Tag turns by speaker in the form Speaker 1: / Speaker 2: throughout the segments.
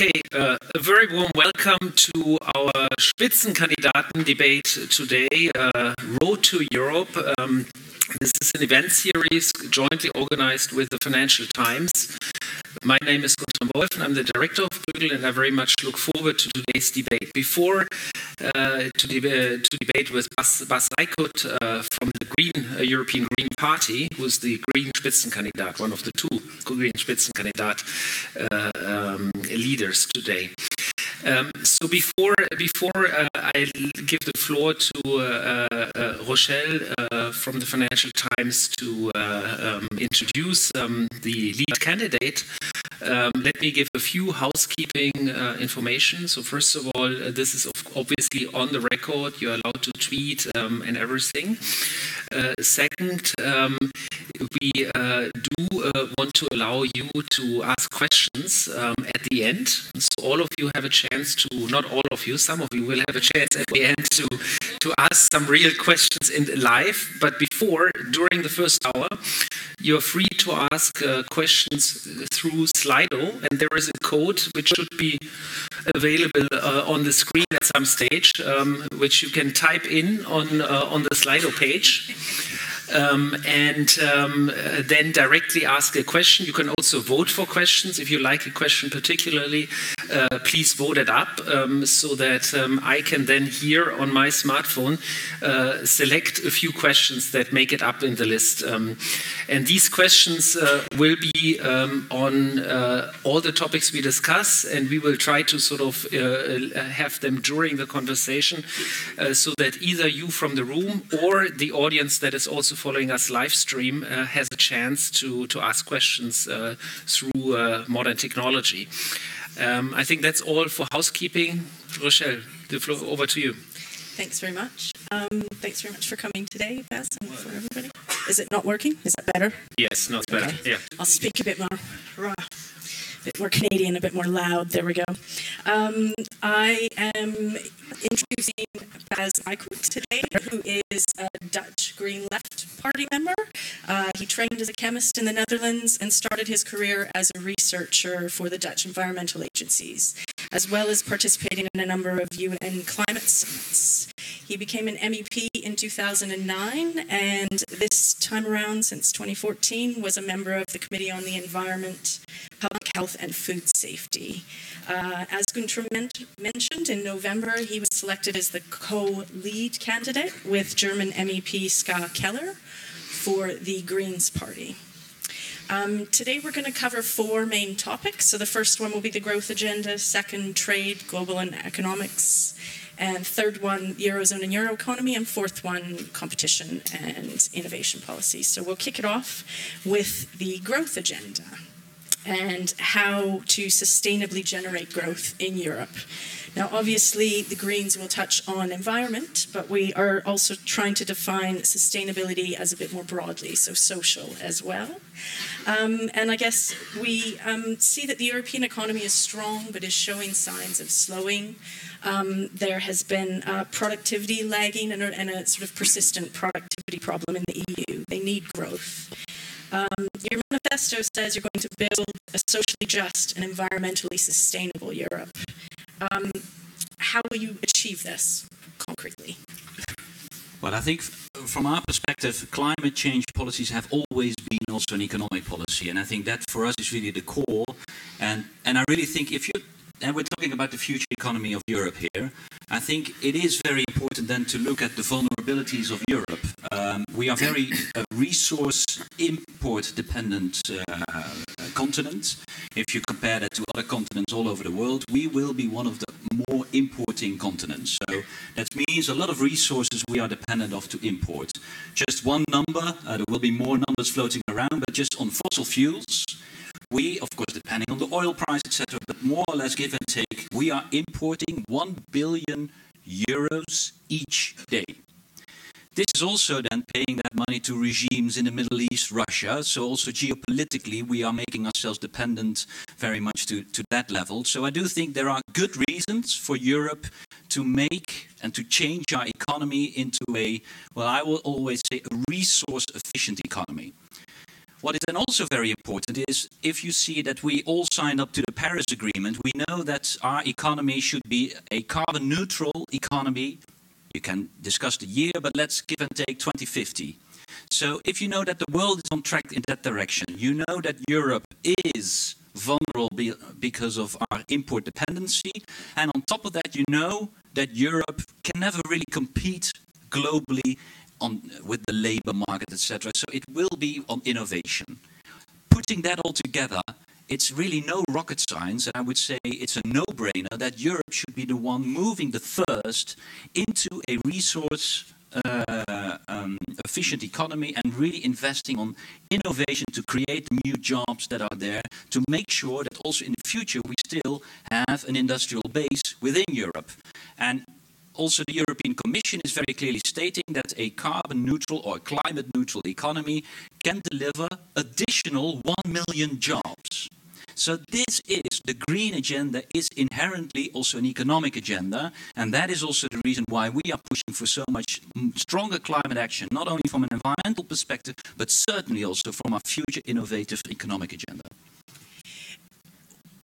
Speaker 1: Okay, uh, a very warm welcome to our Spitzenkandidaten debate today, uh, Road to Europe. Um, this is an event series jointly organized with the Financial Times. My name is Guntram Wolf and I'm the director of Bruegel and I very much look forward to today's debate. Before to, deb to, debate with Bas, Bas uh, from the Green uh, European Green Party, who is the Green Spitzenkandidat, one of the two Green Spitzenkandidat uh, um, leaders today. Um, so before before uh, I give the floor to uh, uh, Rochelle uh, from the Financial Times to uh, um, introduce um, the lead candidate, um, let me give a few housekeeping uh, information. So first of all, this is obviously on the record. You're allowed to tweet um, and everything. second, um, we do want to allow you to ask questions at the end. So all of you have a chance to, not all of you, some of you will have a chance at the end to, to ask some real questions in live. But before, during the first hour, you're free to ask uh, questions through Slido, and there is a code which should be available uh, on the screen at some stage, um, which you can type in on, uh, on the Slido page um, and um, then directly ask a question. You can also vote for questions. If you like a question particularly, uh, please vote it up um, so that um, I can then here on my smartphone uh, select a few questions that make it up in the list. Um, and these questions uh, will be um, on uh, all the topics we discuss, and we will try to sort of uh, have them during the conversation uh, so that either you from the room or the audience that is also following us live stream uh, has a chance to, to ask questions uh, through uh, modern technology. Um, I think that's all for housekeeping. Rochelle, the floor over to you.
Speaker 2: Thanks very much. Um, thanks very much for coming today, Bess, and for everybody. Is it not working? Is that better?
Speaker 1: Yes, no, it's better. Okay. Yeah.
Speaker 2: I'll speak a bit more. Bit more Canadian, a bit more loud. There we go. Um, I am introducing Bas Eickhout today, who is a Dutch Green Left Party member. Uh, he trained as a chemist in the Netherlands and started his career as a researcher for the Dutch environmental agencies, as well as participating in a number of UN climate summits. He became an MEP in 2009, and this time around, since 2014, was a member of the Committee on the Environment, Public Health and Food Safety. Uh, as Guntram men mentioned, in November he was selected as the co-lead candidate with German MEP Ska Keller for the Greens Party. Um, today we're going to cover four main topics. So the first one will be the growth agenda, second, trade, global and economics, and third one, Eurozone and Euro economy, and fourth one, competition and innovation policy. So we'll kick it off with the growth agenda and how to sustainably generate growth in Europe. Now, obviously, the Greens will touch on environment, but we are also trying to define sustainability as a bit more broadly, so social as well. Um, and I guess we um, see that the European economy is strong, but is showing signs of slowing. Um, there has been uh, productivity lagging and a, and a sort of persistent productivity problem in the EU. They need growth. Um, your manifesto says you're going to build a socially just and environmentally sustainable Europe. Um, how will you achieve this concretely?
Speaker 3: Well, I think from our perspective, climate change policies have always been also an economic policy, and I think that for us is really the core. And and I really think if you and we're talking about the future economy of Europe here, I think it is very important then to look at the vulnerabilities of Europe. Um, we are very uh, resource import dependent uh, continent. If you compare that to other continents all over the world, we will be one of the more importing continents. So that means a lot of resources we are dependent of to import. Just one number, uh, there will be more numbers floating around, but just on fossil fuels, we, of course, depending on the oil price, etc., but more or less give and take, we are importing 1 billion euros each day. This is also then paying that money to regimes in the Middle East, Russia. So also geopolitically, we are making ourselves dependent very much to, to that level. So I do think there are good reasons for Europe to make and to change our economy into a, well, I will always say a resource efficient economy. What is then also very important is if you see that we all signed up to the Paris Agreement, we know that our economy should be a carbon neutral economy. You can discuss the year, but let's give and take 2050. So if you know that the world is on track in that direction, you know that Europe is vulnerable because of our import dependency, and on top of that, you know that Europe can never really compete globally on, with the labor market, etc. So it will be on innovation. Putting that all together, it's really no rocket science, and I would say it's a no-brainer that Europe should be the one moving the first into a resource uh, um, efficient economy and really investing on innovation to create new jobs that are there to make sure that also in the future we still have an industrial base within Europe. And also the European Commission is very clearly stating that a carbon neutral or climate neutral economy can deliver additional 1 million jobs. So this is, the green agenda is inherently also an economic agenda, and that is also the reason why we are pushing for so much mm, stronger climate action, not only from an environmental perspective, but certainly also from our future innovative economic agenda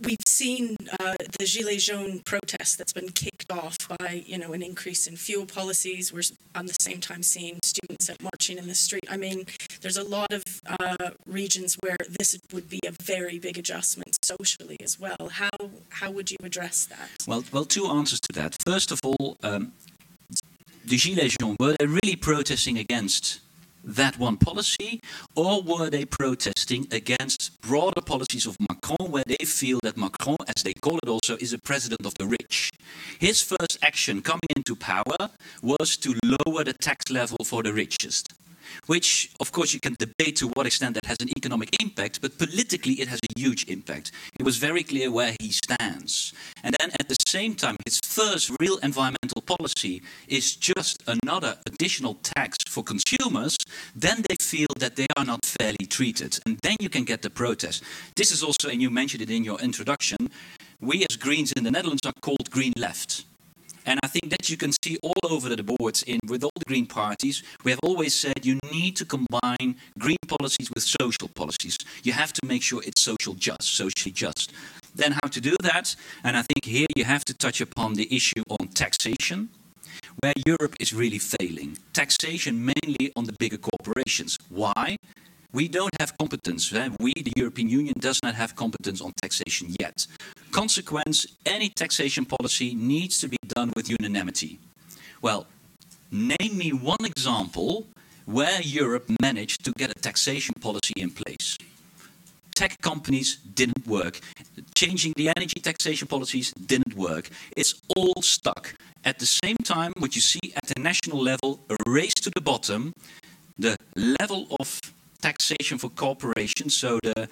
Speaker 2: we've seen uh, the Gilets jaunes protest that's been kicked off by, you know, an increase in fuel policies. We're on the same time seeing students marching in the street. I mean, there's a lot of uh, regions where this would be a very big adjustment socially as well. How how would you address that?
Speaker 3: Well, well, two answers to that. First of all, um, the Gilets jaunes were they really protesting against that one policy, or were they protesting against broader policies of Macron, where they feel that Macron, as they call it also, is a president of the rich? His first action coming into power was to lower the tax level for the richest which, of course, you can debate to what extent that has an economic impact, but politically it has a huge impact. It was very clear where he stands. And then at the same time, his first real environmental policy is just another additional tax for consumers, then they feel that they are not fairly treated. And then you can get the protest. This is also, and you mentioned it in your introduction, we as Greens in the Netherlands are called Green Left. And I think that you can see all over the boards in with all the green parties. We have always said you need to combine green policies with social policies. You have to make sure it's social just, socially just. Then how to do that? And I think here you have to touch upon the issue on taxation, where Europe is really failing. Taxation mainly on the bigger corporations. Why? We don't have competence. Eh? We, the European Union, does not have competence on taxation yet. Consequence, any taxation policy needs to be done with unanimity. Well, name me one example where Europe managed to get a taxation policy in place. Tech companies didn't work. Changing the energy taxation policies didn't work. It's all stuck. At the same time, what you see at the national level, a race to the bottom, the level of taxation for corporations. So the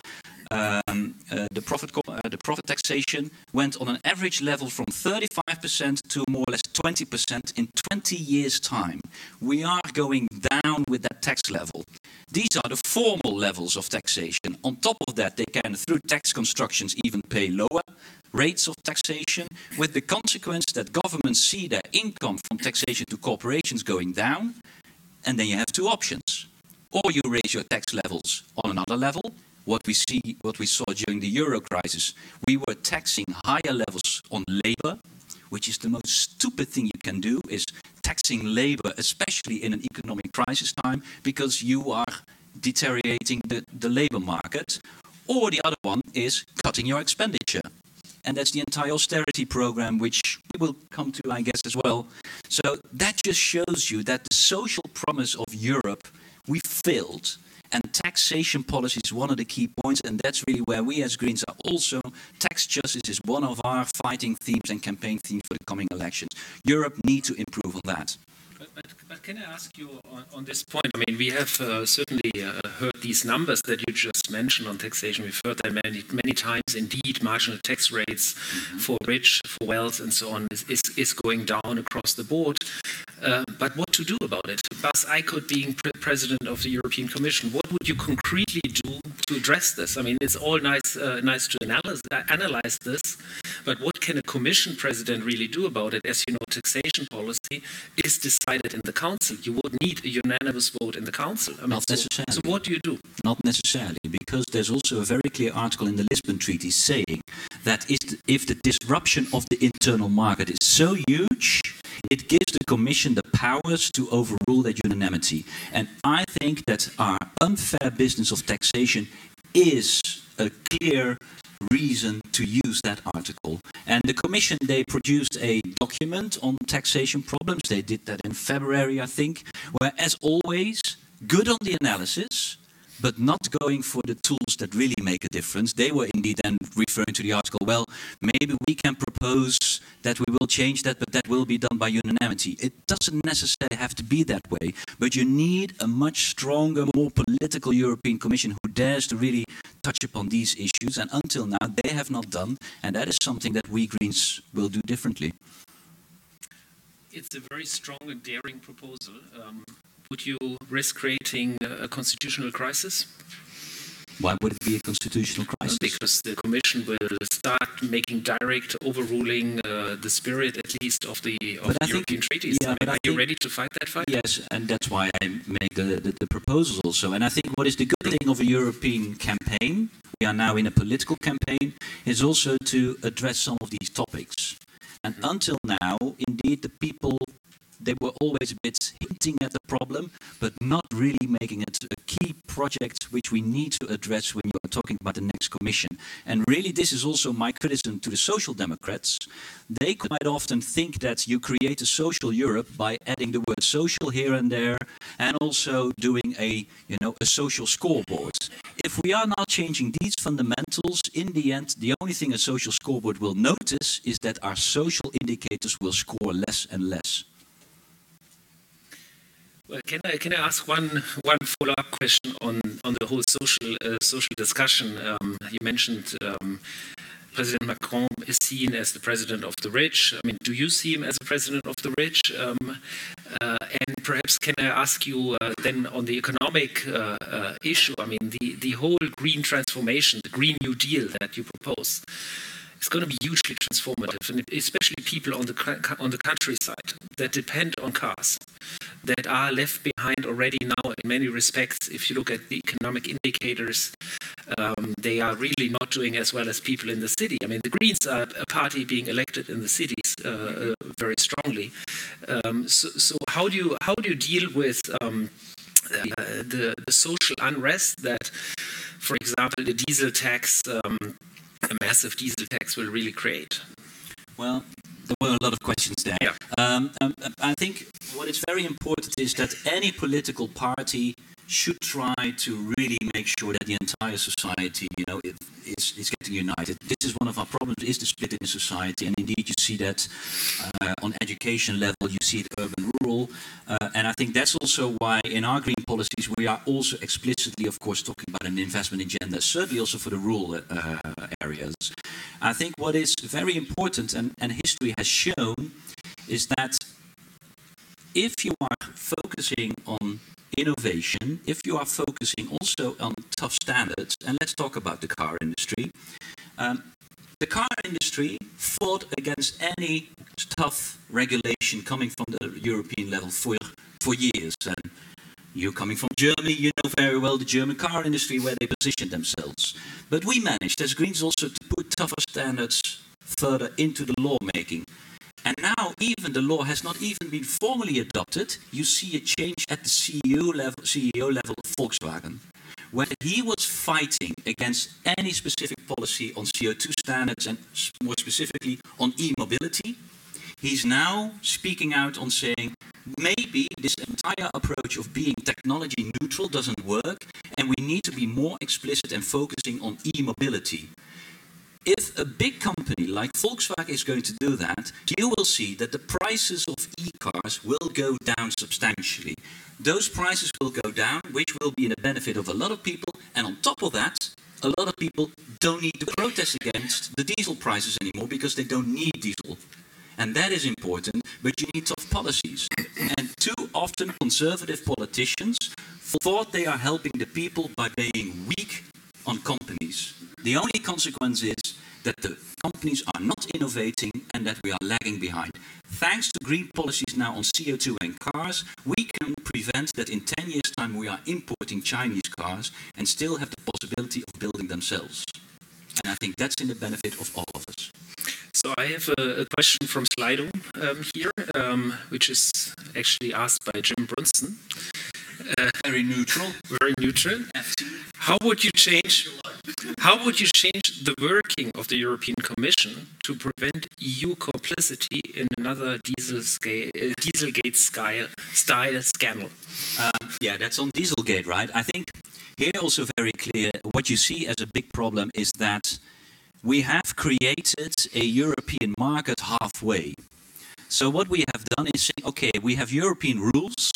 Speaker 3: um, uh, the profit uh, the profit taxation went on an average level from 35% to more or less 20% in 20 years' time. We are going down with that tax level. These are the formal levels of taxation. On top of that, they can, through tax constructions, even pay lower rates of taxation, with the consequence that governments see their income from taxation to corporations going down, and then you have two options or you raise your tax levels on another level. What we see, what we saw during the euro crisis, we were taxing higher levels on labor, which is the most stupid thing you can do, is taxing labor, especially in an economic crisis time, because you are deteriorating the, the labor market. Or the other one is cutting your expenditure. And that's the entire austerity program, which we will come to, I guess, as well. So that just shows you that the social promise of Europe we failed. And taxation policy is one of the key points, and that's really where we as Greens are also. Tax justice is one of our fighting themes and campaign themes for the coming elections. Europe needs to improve on that.
Speaker 1: But, but, can I ask you on, on, this point? I mean, we have uh, certainly uh, heard these numbers that you just mentioned on taxation. We've heard that many, many times. Indeed, marginal tax rates mm-hmm. for rich, for wealth, and so on is, is, is going down across the board. Uh, but what to do about it? Bas Eickhout being pre president of the European Commission, what would you concretely do to address this? I mean, it's all nice, uh, nice to analyze, analyze this, But what can a commission president really do about it? As you know, taxation policy is decided in the council. You would need a unanimous vote in the council. I mean,
Speaker 3: Not
Speaker 1: so-
Speaker 3: necessarily.
Speaker 1: So what do you do?
Speaker 3: Not necessarily, because there's also a very clear article in the Lisbon Treaty saying that if the disruption of the internal market is so huge, it gives the Commission the powers to overrule that unanimity. And I think that our unfair business of taxation is a clear reason to use that article. And the Commission, they produced a document on taxation problems. They did that in February, I think, where, as always, good on the analysis, but not going for the tools that really make a difference. They were indeed then referring to the article, well, maybe we can propose that we will change that, but that will be done by unanimity. It doesn't necessarily have to be that way, but you need a much stronger, more political European Commission who dares to really touch upon these issues. And until now, they have not done, and that is something that we Greens will do differently.
Speaker 1: It's a very strong and daring proposal. Um, would you risk creating a constitutional crisis?
Speaker 3: Why would it be a constitutional crisis?
Speaker 1: Because the Commission will start making direct overruling uh, the spirit, at least, of the of
Speaker 3: I
Speaker 1: the
Speaker 3: think-
Speaker 1: European treaties.
Speaker 3: yeah,
Speaker 1: I mean,
Speaker 3: but I
Speaker 1: are you
Speaker 3: think-
Speaker 1: ready to fight that fight?
Speaker 3: Yes, and that's why I make the, the, the proposals also. And I think what is the good thing of a European campaign, we are now in a political campaign, is also to address some of these topics. And until now, indeed, the people, they were always a bit hinting at the problem, but not really making it a key project which we need to address when you are talking about the next commission. And really, this is also my criticism to the Social Democrats. They quite often think that you create a social Europe by adding the word social here and there, and also doing a, you know, a social scoreboard. If we are now changing these fundamentals, in the end, the only thing a social scoreboard will notice is that our social indicators will score less and less.
Speaker 1: Can I can I ask one one follow up question on on the whole social uh, social discussion? Um, you mentioned um, President Macron is seen as the president of the rich. I mean, do you see him as a president of the rich? Um, uh, and perhaps can I ask you uh, then on the economic uh, uh, issue? I mean, the the whole green transformation, the Green New Deal that you propose. It's going to be hugely transformative, and especially people on the on the countryside that depend on cars that are left behind already now in many respects. If you look at the economic indicators, um, they are really not doing as well as people in the city. I mean, the Greens are a party being elected in the cities uh, uh, very strongly. Um, so, so how do you how do you deal with um, uh, the, the social unrest that, for example, the diesel tax, um, a massive diesel tax, will really create?
Speaker 3: Well, there were a lot of questions there.
Speaker 1: Yeah.
Speaker 3: Um, um, I think what is very important is that any political party should try to really make sure that the entire society, you know, it, is, is getting united. This is one of our problems: is the split in society, and indeed you see that uh, on education level, you see it urban, rural, uh, and I think that's also why in our green policies we are also explicitly, of course, talking about an investment agenda, certainly also for the rural uh, areas. I think what is very important, and, and history has shown, is that if you are focusing on innovation, if you are focusing also on tough standards, and let's talk about the car industry. Um, the car industry fought against any tough regulation coming from the European level for, for years. And you coming from Germany, you know very well the German car industry where they positioned themselves. But we managed as Greens also to put tougher standards further into the lawmaking. And now even the law has not even been formally adopted. You see a change at the CEO level, CEO level of Volkswagen, where he was fighting against any specific policy on CO2 standards and more specifically on e-mobility. He's now speaking out on saying maybe this entire approach of being technology neutral doesn't work and we need to be more explicit and focusing on e-mobility. If a big company like Volkswagen is going to do that, you will see that the prices of e-cars will go down substantially. Those prices will go down, which will be in the benefit of a lot of people, and on top of that, a lot of people don't need to protest against the diesel prices anymore because they don't need diesel. And that is important, but you need tough policies. And too often conservative politicians thought they are helping the people by being weak on companies. The only consequence is that the companies are not innovating and that we are lagging behind. Thanks to green policies now on CO2 and cars, we can prevent that in 10 years' time we are importing Chinese cars and still have the possibility of building themselves. And I think that's in the benefit of all of us.
Speaker 1: So I have a, a question from Slido um, here, um, which is actually asked by Jim Brunson.
Speaker 3: Uh, very neutral.
Speaker 1: Very neutral. How would you change? How would you change the working of the European Commission to prevent EU complicity in another Diesel scale, uh, Dieselgate style, style scandal?
Speaker 3: Um, yeah, that's on Dieselgate, right? I think here also very clear. What you see as a big problem is that we have created a European market halfway. So what we have done is say, okay, we have European rules,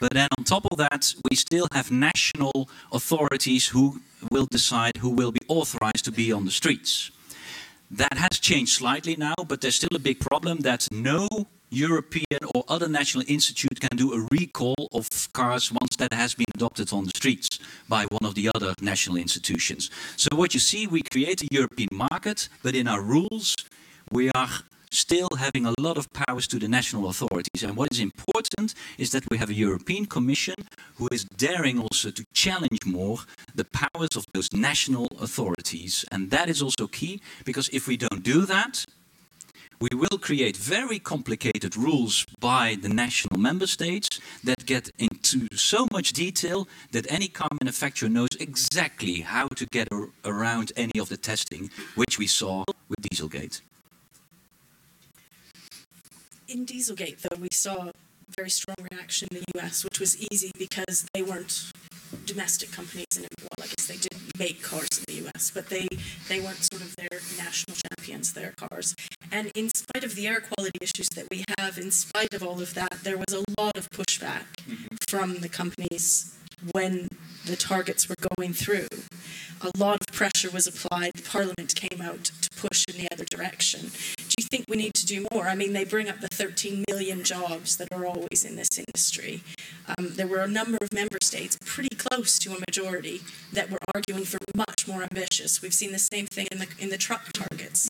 Speaker 3: but then on top of that, we still have national authorities who will decide who will be authorized to be on the streets. That has changed slightly now, but there's still a big problem that no European or other national institute can do a recall of cars once that has been adopted on the streets by one of the other national institutions. So what you see, we create a European market, but in our rules, we are still having a lot of powers to the national authorities. And what is important is that we have a European Commission who is daring also to challenge more the powers of those national authorities. And that is also key, because if we don't do that, we will create very complicated rules by the national member states that get into so much detail that any car manufacturer knows exactly how to get around any of the testing, which we saw with Dieselgate.
Speaker 2: In Dieselgate, though, we saw very strong reaction in the US, which was easy because they weren't domestic companies and well, I guess they did make cars in the US, but they, they weren't sort of their national champions, their cars. And in spite of the air quality issues that we have, in spite of all of that, there was a lot of pushback mm-hmm. from the companies when the targets were going through. A lot of pressure was applied. Parliament came out to push in the other direction. Do you think we need to do more? I mean, they bring up the 13 million jobs that are always in this industry. Um, there were a number of member states, pretty close to a majority, that were arguing for much more ambitious. We've seen the same thing in the in the truck targets,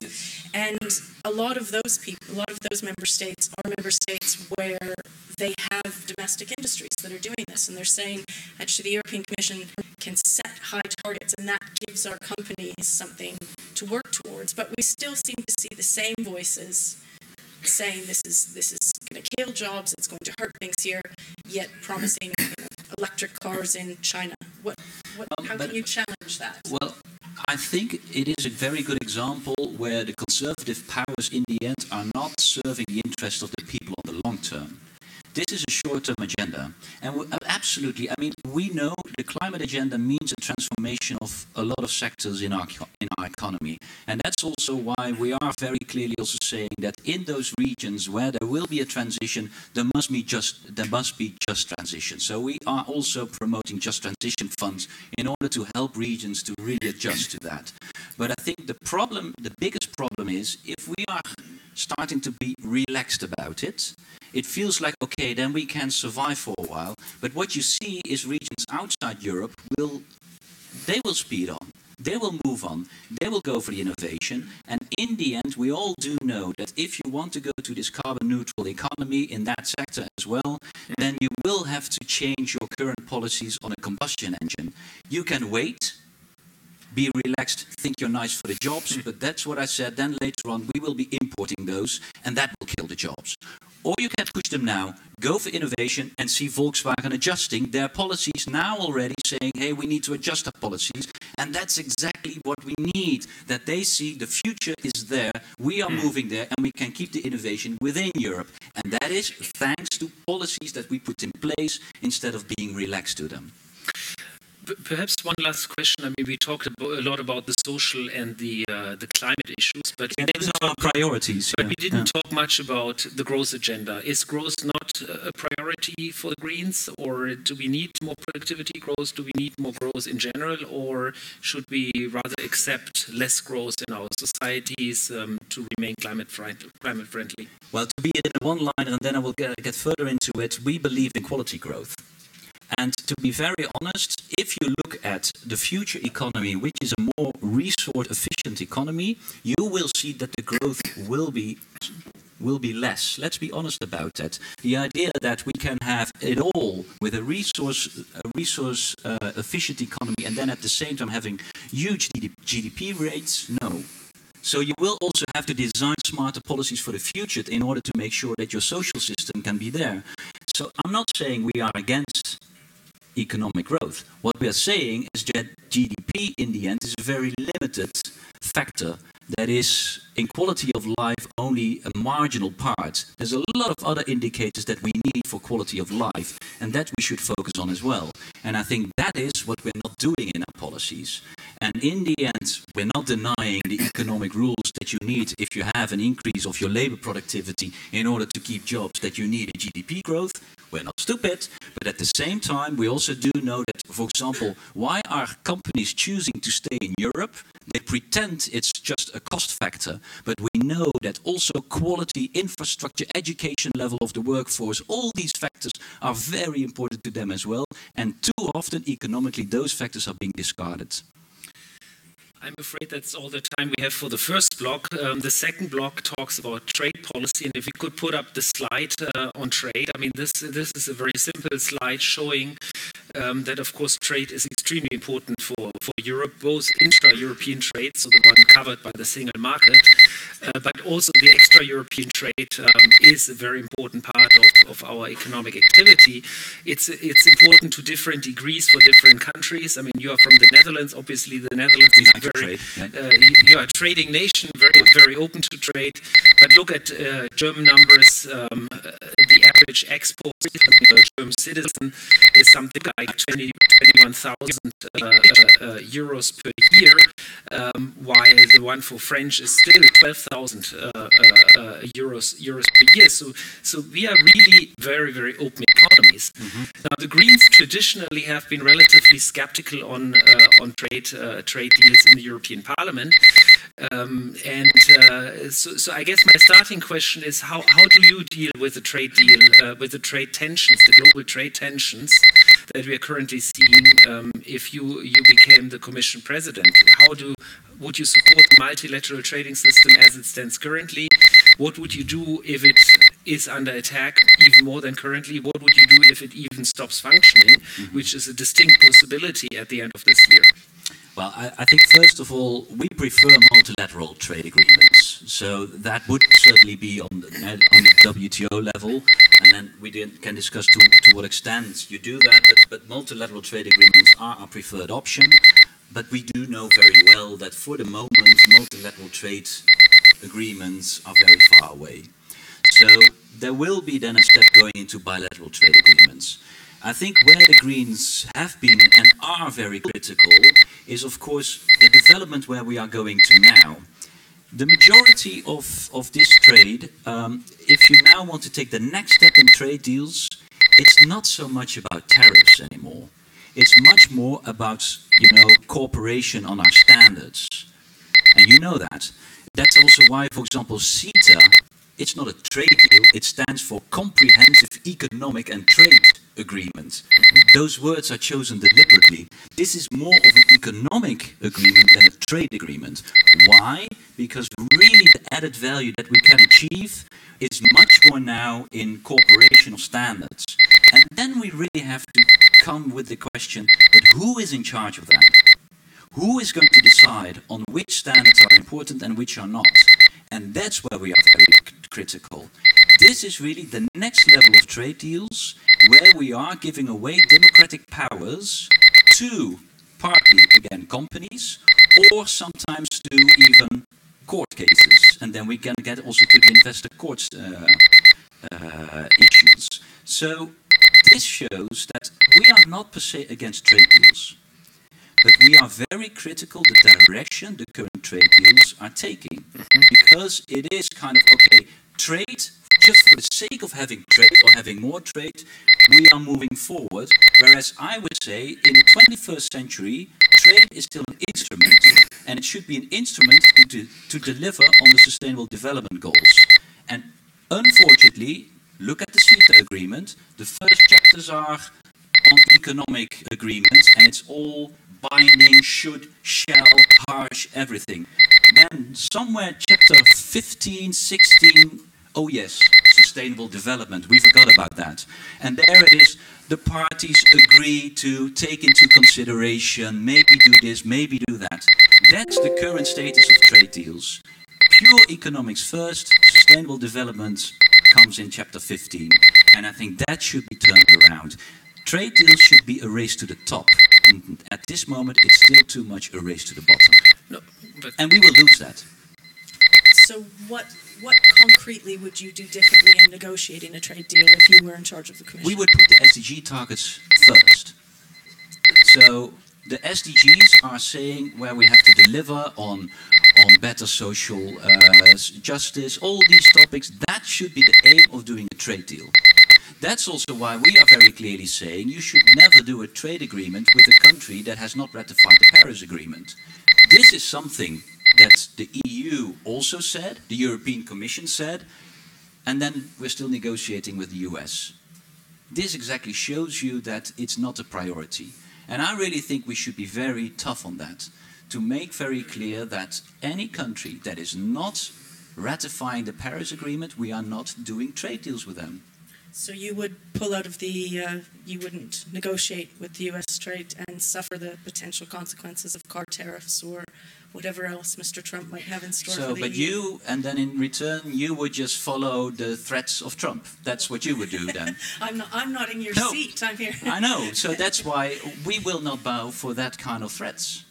Speaker 2: and a lot of those people, a lot of those member states are member states where they have domestic industries that are doing this, and they're saying actually the European Commission can set high targets, and that gives our companies something to work towards. But we still seem to see the same voices saying this is this is going to kill jobs, it's going to hurt things here, yet promising you know, electric cars in China. What, what how can you challenge that?
Speaker 3: Well, I think it is a very good example where the conservative powers in the end are not serving the interests of the people on the long term. This is a short-term agenda. And we, uh, absolutely, I mean, we know the climate agenda means a transformation of a lot of sectors in our, in our economy. And that's also why we are very clearly also saying that in those regions where there will be a transition, there must be just, there must be just transition. So we are also promoting just transition funds in order to help regions to really adjust to that. But I think the problem, the biggest problem is if we are starting to be relaxed about it, it feels like, okay, then we can survive for a while. But what you see is regions outside Europe will, they will speed on. They will move on. They will go for the innovation. And in the end, we all do know that if you want to go to this carbon neutral economy in that sector as well, then you will have to change your current policies on a combustion engine. You can wait be relaxed, think you're nice for the jobs, but that's what I said. Then later on, we will be importing those, and that will kill the jobs. Or you can push them now, go for innovation, and see Volkswagen adjusting their policies now already, saying, hey, we need to adjust our policies. And that's exactly what we need, that they see the future is there, we are hmm. moving there, and we can keep the innovation within Europe. And that is thanks to policies that we put in place instead of being relaxed to them
Speaker 1: perhaps one last question. I mean, we talked a lot about the social and the uh, the climate issues, but
Speaker 3: yeah, those are priorities.
Speaker 1: But yeah. we didn't yeah. talk much about the growth agenda. Is growth not a priority for the Greens, or do we need more productivity growth? Do we need more growth in general, or should we rather accept less growth in our societies um, to remain climate friendly? Climate friendly.
Speaker 3: Well, to be in a one-liner, and then I will get, get further into it. We believe in quality growth. And to be very honest, if you look at the future economy, which is a more resource efficient economy, you will see that the growth will be will be less. Let's be honest about that. The idea that we can have it all with a resource a resource uh, efficient economy and then at the same time having huge GDP rates, no. So you will also have to design smarter policies for the future in order to make sure that your social system can be there. So I'm not saying we are against economic growth. What we are saying is that GDP in the end is a very limited factor that is in quality of life only a marginal part. There's a lot of other indicators that we need for quality of life and that we should focus on as well. And I think that is what we're not doing in our policies. And in the end, we're not denying the economic rules that you need if you have an increase of your labor productivity in order to keep jobs, that you need a GDP growth. We're not stupid, but at the same time, we also do know that, for example, why are companies choosing to stay in Europe? They pretend it's just a cost factor, but we know that also quality, infrastructure, education level of the workforce, all these factors are very important to them as well. And too often, economically, those factors are being discarded.
Speaker 1: I'm afraid that's all the time we have for the first block. Um, the second block talks about trade policy, and if we could put up the slide uh, on trade, I mean, this this is a very simple slide showing um, that, of course, trade is extremely important for, for Europe, both intra-European trade, so the one covered by the single market, uh, but also the extra-European trade um, is a very important part of, of our economic activity. It's, it's important to different degrees for different countries. I mean, you are from the Netherlands. Obviously, the Netherlands is very, uh, you are a trading nation, very, very open to trade. But look at uh, German numbers. Um, the average export of a German citizen is something like 20, 21,000 uh, uh, uh, euros per year, um, while the one for French is still 12,000 euros euros per year. So, so we are really very, very open economies. Mm -hmm. Now, the Greens traditionally have been relatively skeptical on on trade trade deals in the European Parliament. Um, and uh, so, so, I guess my starting question is how, how do you deal with the trade deal, uh, with the trade tensions, the global trade tensions that we are currently seeing um, if you, you became the Commission President? How do, would you support the multilateral trading system as it stands currently? What would you do if it is under attack even more than currently? What would you do if it even stops functioning, mm -hmm. which is a distinct possibility at the end of this year?
Speaker 3: Well, I, I, think first of all, we prefer multilateral trade agreements. So that would certainly be on the, on the WTO level, and then we can discuss to, to what extent you do that. But, but multilateral trade agreements are our preferred option. But we do know very well that for the moment, multilateral trade agreements are very far away. So there will be then a step going into bilateral trade agreements. I think where the Greens have been and are very critical is, of course, the development where we are going to now. The majority of, of this trade, um, if you now want to take the next step in trade deals, it's not so much about tariffs anymore. It's much more about, you know, cooperation on our standards. And you know that. That's also why, for example, CETA, it's not a trade deal, it stands for Comprehensive Economic and Trade agreement. Those words are chosen deliberately. This is more of an economic agreement than a trade agreement. Why? Because really the added value that we can achieve is much more now in corporational standards. And then we really have to come with the question, but who is in charge of that? Who is going to decide on which standards are important and which are not? And that's where we are very critical. This is really the next level of trade deals where we are giving away democratic powers to partly, again, companies or sometimes to even court cases. And then we can get also to the investor courts uh, uh, issues. So this shows that we are not per se against trade deals. But we are very critical the direction the current trade deals are taking. Mm -hmm. Because it is kind of, okay, trade just for the sake of having trade or having more trade, we are moving forward. Whereas I would say in the 21st century, trade is still an instrument, and it should be an instrument to, to, to deliver on the Sustainable Development Goals. And unfortunately, look at the CETA agreement. The first chapters are on economic agreements, and it's all binding, should, shall, harsh, everything. Then somewhere chapter 15, 16, oh yes, sustainable development. We forgot about that. And there it is. The parties agree to take into consideration, maybe do this, maybe do that. That's the current status of trade deals. Pure economics first, sustainable development comes in chapter 15. And I think that should be turned around. Trade deals should be a race to the top. And at this moment, it's still too much a race to the bottom.
Speaker 1: No, but
Speaker 3: And we will lose that.
Speaker 2: So what what concretely would you do differently in negotiating a trade deal if you were in charge of the commission?
Speaker 3: We would put the SDG targets first. So the SDGs are saying where we have to deliver on on better social uh, justice, all these topics. That should be the aim of doing a trade deal. That's also why we are very clearly saying you should never do a trade agreement with a country that has not ratified the Paris Agreement. This is something that the EU also said, the European Commission said, and then we're still negotiating with the US. This exactly shows you that it's not a priority. And I really think we should be very tough on that to make very clear that any country that is not ratifying the Paris Agreement, we are not doing trade deals with them.
Speaker 2: So you would pull out of the, uh, you wouldn't negotiate with the U.S. trade and suffer the potential consequences of car tariffs or whatever else Mr. Trump might have in store
Speaker 3: So, but
Speaker 2: EU.
Speaker 3: you, and then in return, you would just follow the threats of Trump. That's what you would do then.
Speaker 2: I'm not, I'm not in your
Speaker 3: No.
Speaker 2: seat. I'm here.
Speaker 3: I know. So that's why we will not bow for that kind of threats.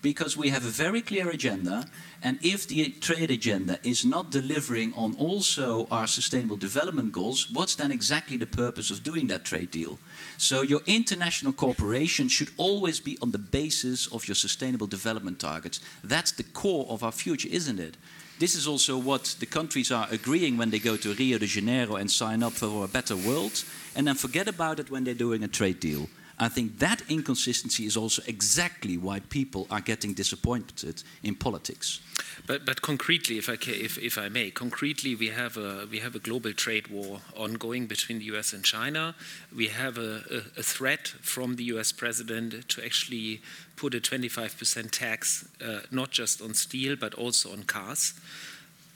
Speaker 3: Because we have a very clear agenda, and if the trade agenda is not delivering on also our sustainable development goals, what's then exactly the purpose of doing that trade deal? So your international cooperation should always be on the basis of your sustainable development targets. That's the core of our future, isn't it? This is also what the countries are agreeing when they go to Rio de Janeiro and sign up for a better world, and then forget about it when they're doing a trade deal. I think that inconsistency is also exactly why people are getting disappointed in politics.
Speaker 1: But, but concretely, if I, if, if I may, concretely, we have, a, we have a global trade war ongoing between the US and China. We have a, a, a threat from the US president to actually put a 25% tax, uh, not just on steel, but also on cars.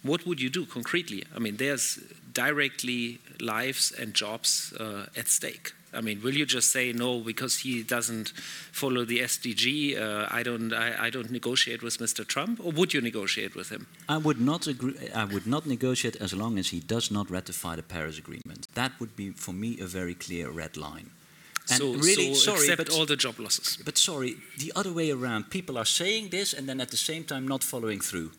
Speaker 1: What would you do concretely? I mean, there's directly lives and jobs uh, at stake. I mean, will you just say no because he doesn't follow the SDG? Uh, I don't. I, I don't negotiate with Mr. Trump, or would you negotiate with him?
Speaker 3: I would not agree. I would not negotiate as long as he does not ratify the Paris Agreement. That would be for me a very clear red line. And
Speaker 1: so,
Speaker 3: really,
Speaker 1: so
Speaker 3: sorry, but
Speaker 1: all the job losses.
Speaker 3: But sorry, the other way around. People are saying this and then at the same time not following through.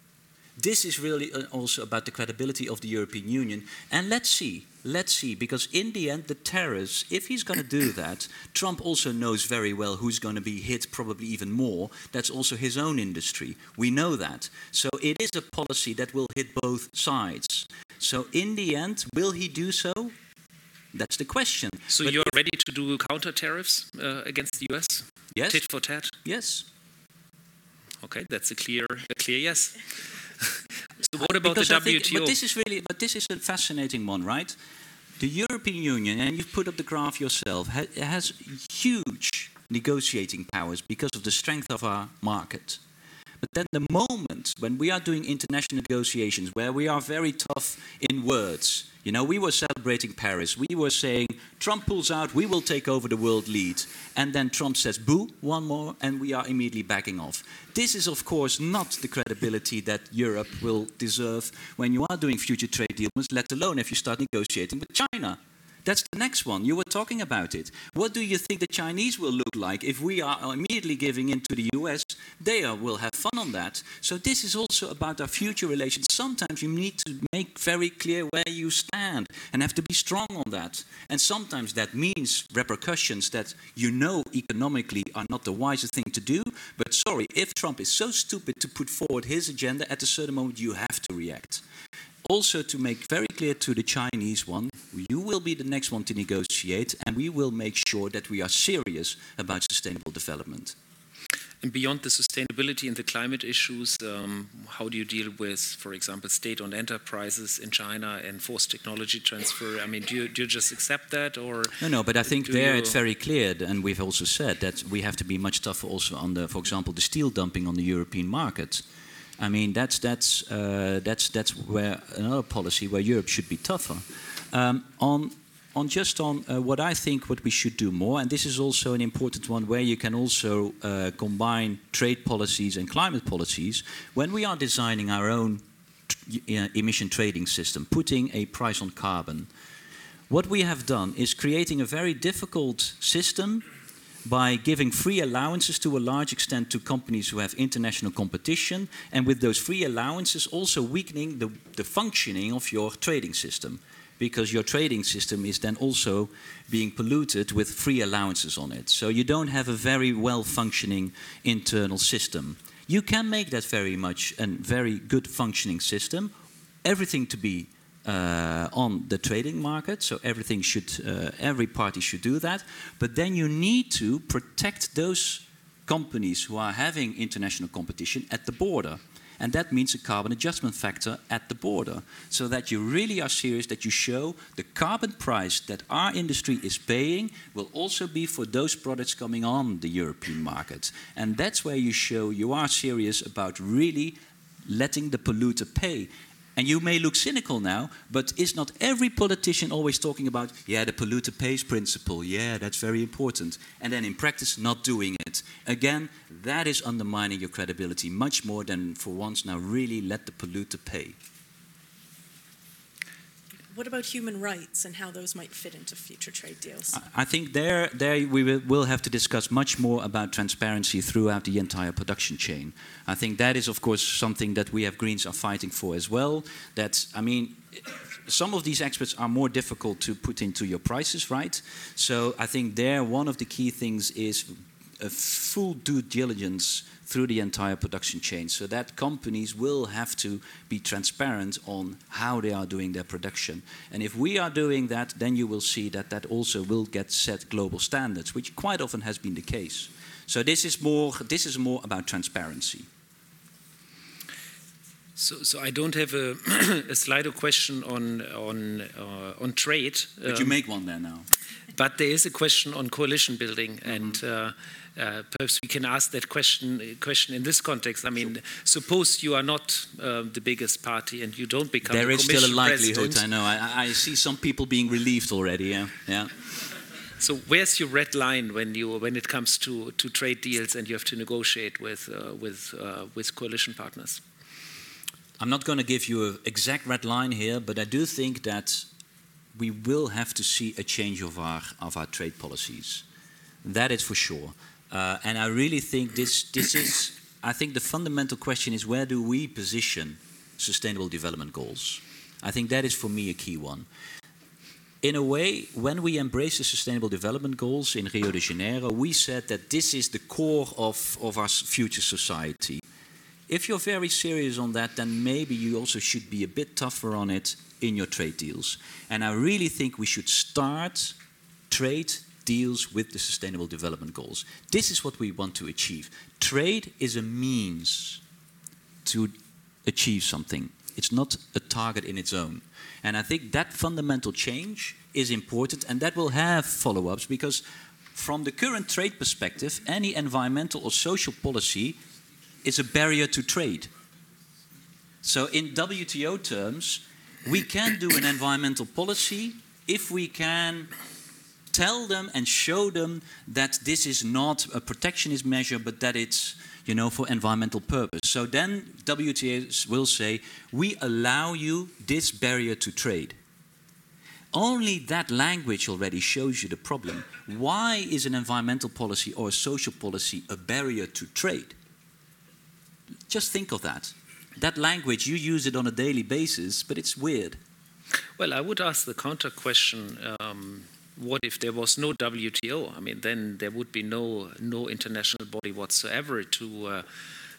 Speaker 3: This is really uh, also about the credibility of the European Union. And let's see, let's see, because in the end, the tariffs, if he's going to do that, Trump also knows very well who's going to be hit, probably even more. That's also his own industry. We know that. So it is a policy that will hit both sides. So in the end, will he do so? That's the question.
Speaker 1: So
Speaker 3: But
Speaker 1: you're ready to do counter tariffs uh, against the US?
Speaker 3: Yes,
Speaker 1: Tit for tat.
Speaker 3: yes.
Speaker 1: Okay, that's a clear, a clear yes. So what about
Speaker 3: Because
Speaker 1: the
Speaker 3: I think-
Speaker 1: WTO?
Speaker 3: but this is really, but this is a fascinating one, right? The European Union, and you've put up the graph yourself, ha- has huge negotiating powers because of the strength of our market. But then the moment when we are doing international negotiations, where we are very tough in words, you know, we were celebrating Paris. We were saying, Trump pulls out, we will take over the world lead. And then Trump says, boo, one more, and we are immediately backing off. This is, of course, not the credibility that Europe will deserve when you are doing future trade deals, let alone if you start negotiating with China. That's the next one. You were talking about it. What do you think the Chinese will look like if we are immediately giving in to the US? They are, will have fun on that. So this is also about our future relations. Sometimes you need to make very clear where you stand and have to be strong on that. And sometimes that means repercussions that you know economically are not the wisest thing to do. But sorry, if Trump is so stupid to put forward his agenda at a certain moment, you have to react also to make very clear to the Chinese one, you will be the next one to negotiate, and we will make sure that we are serious about sustainable development.
Speaker 1: and beyond the sustainability and the climate issues, um, how do you deal with, for example, state-owned enterprises in China and forced technology transfer? I mean, do you, do you just accept that, or
Speaker 3: no, no? But I think there it's very clear, and we've also said that we have to be much tougher also on the, for example, the steel dumping on the European market. I mean, that's that's uh, that's that's where another policy where Europe should be tougher. Um, on on just on uh, what I think what we should do more, and this is also an important one where you can also uh, combine trade policies and climate policies. When we are designing our own uh, emission trading system, putting a price on carbon, what we have done is creating a very difficult system by giving free allowances to a large extent to companies who have international competition, and with those free allowances also weakening the, the functioning of your trading system because your trading system is then also being polluted with free allowances on it. So you don't have a very well functioning internal system. You can make that very much a very good functioning system, everything to be on the trading market, so everything should, uh, every party should do that. But then you need to protect those companies who are having international competition at the border. And that means a carbon adjustment factor at the border, so that you really are serious, that you show the carbon price that our industry is paying will also be for those products coming on the European market. And that's where you show you are serious about really letting the polluter pay. And you may look cynical now, but is not every politician always talking about, yeah, the polluter pays principle, yeah, that's very important, and then in practice not doing it? Again, that is undermining your credibility much more than for once now really let the polluter pay.
Speaker 2: What about human rights and how those might fit into future trade deals?
Speaker 3: I think there, there we will, have to discuss much more about transparency throughout the entire production chain. I think that is, of course, something that we have Greens are fighting for as well. That I mean, some of these experts are more difficult to put into your prices, right? So I think there one of the key things is a full due diligence through the entire production chain so that companies will have to be transparent on how they are doing their production. And if we are doing that, then you will see that that also will get set global standards, which quite often has been the case. So this is more, this is more about transparency.
Speaker 1: So, so I don't have a, a Slido question on on uh, on trade.
Speaker 3: But um, you make one there now.
Speaker 1: But there is a question on coalition building, mm -hmm. and uh, uh, perhaps we can ask that question question in this context. I mean, suppose you are not uh, the biggest party and you don't become.
Speaker 3: There
Speaker 1: is
Speaker 3: still a likelihood.
Speaker 1: President.
Speaker 3: I know. I, I, see some people being relieved already. Yeah, yeah.
Speaker 1: So where's your red line when you when it comes to, to trade deals and you have to negotiate with uh, with uh, with coalition partners?
Speaker 3: I'm not going to give you an exact red line here, but I do think that we will have to see a change of our of our trade policies. That is for sure. Uh, and I really think this, this is, I think the fundamental question is where do we position sustainable development goals? I think that is for me a key one. In a way, when we embrace the sustainable development goals in Rio de Janeiro, we said that this is the core of, of our future society. If you're very serious on that, then maybe you also should be a bit tougher on it in your trade deals. And I really think we should start trade deals with the Sustainable Development Goals. This is what we want to achieve. Trade is a means to achieve something. It's not a target in its own. And I think that fundamental change is important and that will have follow ups because, from the current trade perspective, any environmental or social policy is a barrier to trade. So, in WTO terms, we can do an environmental policy if we can tell them and show them that this is not a protectionist measure, but that it's you know for environmental purpose. So then WTO will say, we allow you this barrier to trade. Only that language already shows you the problem. Why is an environmental policy or a social policy a barrier to trade? Just think of that. That language, you use it on a daily basis, but it's weird.
Speaker 1: Well, I would ask the counter question um, what if there was no WTO? I mean, then there would be no no international body whatsoever to uh,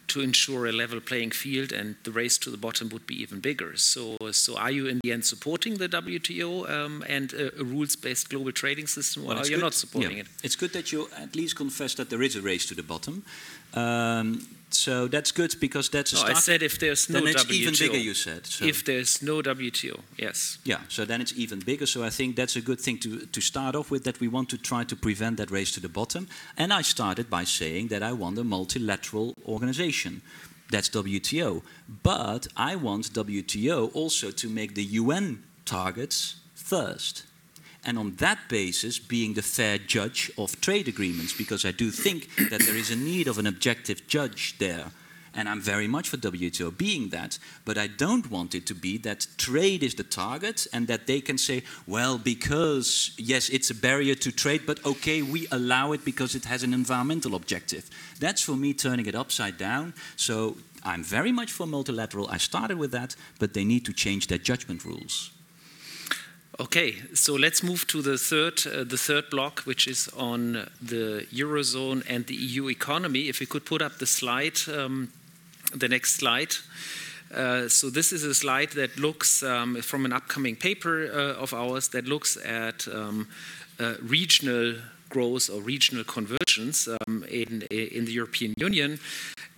Speaker 1: to ensure a level playing field, and the race to the bottom would be even bigger. So, so are you in the end supporting the WTO um, and a, a rules-based global trading system, or are you not supporting
Speaker 3: yeah.
Speaker 1: it?
Speaker 3: It's good that you at least confess that there is a race to the bottom. Um, so that's good because that's a
Speaker 1: no,
Speaker 3: start.
Speaker 1: I said if there's no
Speaker 3: then it's
Speaker 1: WTO.
Speaker 3: even bigger, you said. So.
Speaker 1: If there's no WTO, yes.
Speaker 3: Yeah, so then it's even bigger. So I think that's a good thing to, to start off with that we want to try to prevent that race to the bottom. And I started by saying that I want a multilateral organization. That's WTO. But I want WTO also to make the UN targets first and on that basis being the fair judge of trade agreements because I do think that there is a need of an objective judge there and I'm very much for WTO being that, but I don't want it to be that trade is the target and that they can say, well, because, yes, it's a barrier to trade, but okay, we allow it because it has an environmental objective. That's for me turning it upside down. So I'm very much for multilateral. I started with that, but they need to change their judgment rules.
Speaker 1: Okay, so let's move to the third, uh, the third block, which is on the eurozone and the EU economy. If we could put up the slide, um, the next slide. Uh, so this is a slide that looks um, from an upcoming paper uh, of ours that looks at um, uh, regional growth or regional convergence um, in, in the European Union.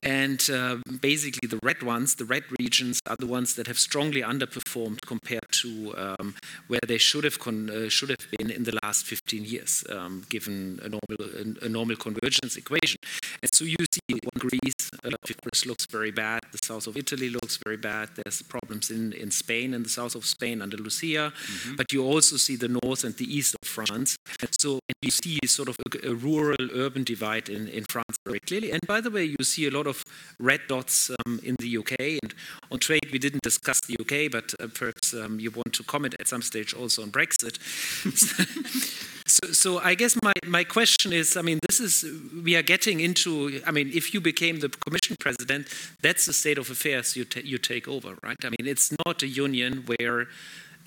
Speaker 1: And uh, basically, the red ones, the red regions, are the ones that have strongly underperformed compared to um, where they should have uh, should have been in the last 15 years, um, given a normal a, normal convergence equation. And so you see, Greece, uh, of course, looks very bad. The south of Italy looks very bad. There's problems in, in Spain, and the south of Spain, Andalusia. Mm-hmm. But you also see the north and the east of France. And so and you see sort of a, a rural-urban divide in, in France very clearly. And by the way, you see a lot of red dots um, in the UK. And on trade, we didn't discuss the UK, but uh, perhaps um, you want to comment at some stage also on Brexit. so, so, I guess my, my question is I mean, this is, we are getting into, I mean, if you became the Commission President, that's the state of affairs you, you take over, right? I mean, it's not a union where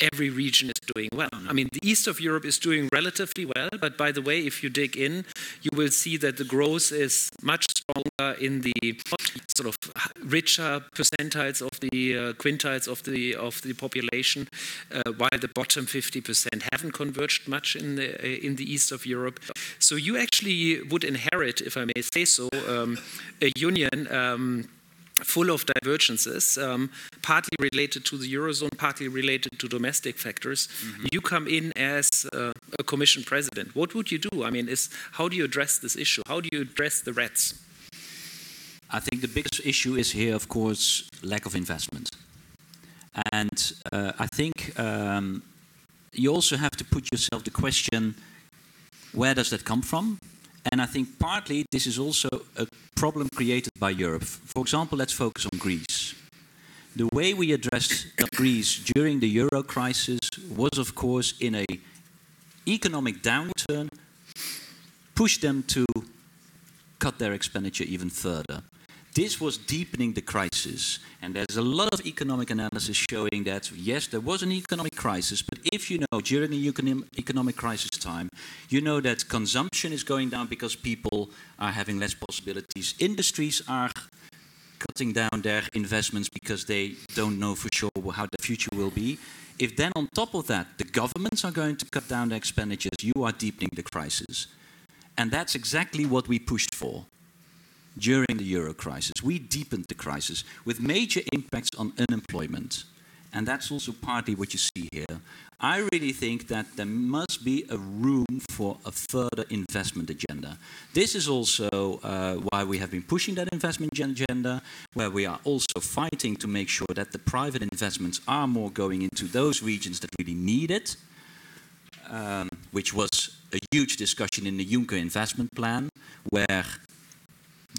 Speaker 1: every region is doing well. I mean, the east of Europe is doing relatively well, but by the way, if you dig in, you will see that the growth is much stronger in the sort of richer percentiles of the uh, quintiles of the of the population, uh, while the bottom 50% haven't converged much in the uh, in the east of Europe. So you actually would inherit, if I may say so, um, a union. Um, full of divergences, um, partly related to the eurozone, partly related to domestic factors. Mm-hmm. You come in as uh, a commission president. What would you do? I mean, is how do you address this issue? How do you address the reds?
Speaker 3: I think the biggest issue is here, of course, lack of investment, and uh, I think um, you also have to put yourself the question: where does that come from? And I think partly this is also a problem created by Europe. For example, let's focus on Greece. The way we addressed Greece during the euro crisis was, of course, in a economic downturn, push them to cut their expenditure even further. This was deepening the crisis, and there's a lot of economic analysis showing that yes, there was an economic crisis, but if you know during the economic crisis time, you know that consumption is going down because people are having less possibilities. Industries are cutting down their investments because they don't know for sure how the future will be. If then on top of that, the governments are going to cut down their expenditures, you are deepening the crisis. And that's exactly what we pushed for during the euro crisis. We deepened the crisis with major impacts on unemployment. And that's also partly what you see here. I really think that there must be a room for a further investment agenda. This is also uh, why we have been pushing that investment agenda, where we are also fighting to make sure that the private investments are more going into those regions that really need it, um, which was a huge discussion in the Juncker investment plan, where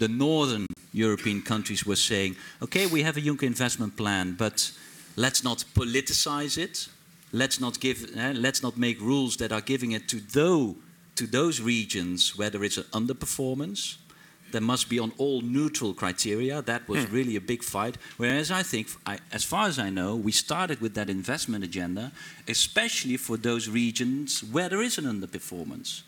Speaker 3: the northern European countries were saying, okay, we have a Juncker investment plan, but let's not politicize it. Let's not give, uh, let's not make rules that are giving it to those, to those regions where there is an underperformance. There must be on all neutral criteria. That was hmm. really a big fight. Whereas I think, I, as far as I know, we started with that investment agenda, especially for those regions where there is an underperformance.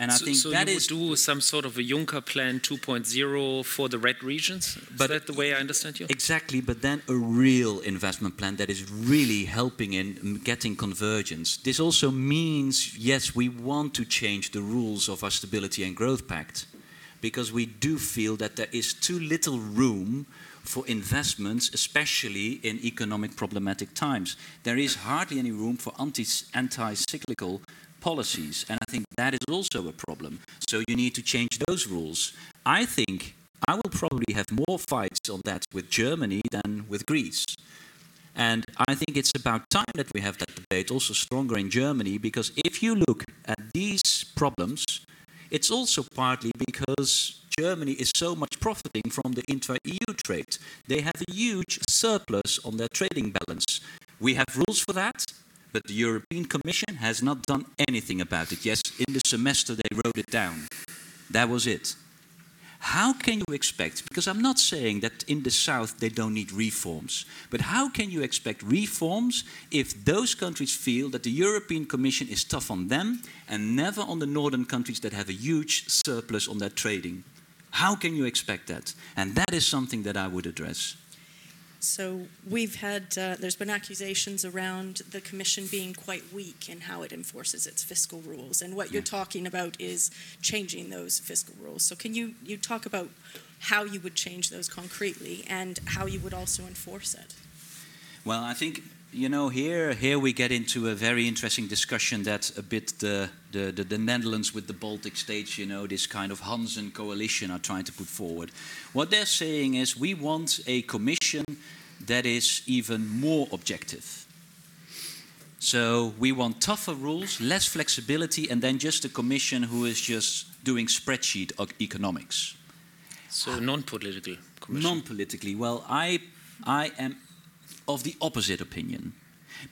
Speaker 3: And I
Speaker 1: so,
Speaker 3: think
Speaker 1: so
Speaker 3: that
Speaker 1: you
Speaker 3: is
Speaker 1: would do some sort of a Juncker Plan 2.0 for the red regions. Is
Speaker 3: But-
Speaker 1: that the way I understand you?
Speaker 3: Exactly, but then a real investment plan that is really helping in getting convergence. This also means, yes, we want to change the rules of our Stability and Growth Pact because we do feel that there is too little room for investments, especially in economic problematic times. There is hardly any room for anti- anti-cyclical policies, and I think that is also a problem. So you need to change those rules. I think I will probably have more fights on that with Germany than with Greece. And I think it's about time that we have that debate also stronger in Germany because if you look at these problems, it's also partly because Germany is so much profiting from the intra EU trade. They have a huge surplus on their trading balance. We have rules for that, but the European Commission has not done anything about it. Yes, in the semester they wrote it down. That was it. How can you expect, because I'm not saying that in the south they don't need reforms, but how can you expect reforms if those countries feel that the European Commission is tough on them and never on the northern countries that have a huge surplus on their trading? How can you expect that? And that is something that I would address.
Speaker 2: So we've had, uh, there's been accusations around the Commission being quite weak in how it enforces its fiscal rules. And what you're talking about is changing those fiscal rules. So can you, you talk about how you would change those concretely and how you would also enforce it?
Speaker 3: Well, I think you know here here we get into a very interesting discussion that a bit the the, the, the Netherlands with the Baltic states, you know, this kind of Hansen coalition are trying to put forward. What they're saying is we want a commission that is even more objective. So we want tougher rules, less flexibility, and then just a commission who is just doing spreadsheet economics.
Speaker 1: So non-political commission.
Speaker 3: Non-politically, well, I, I am of the opposite opinion,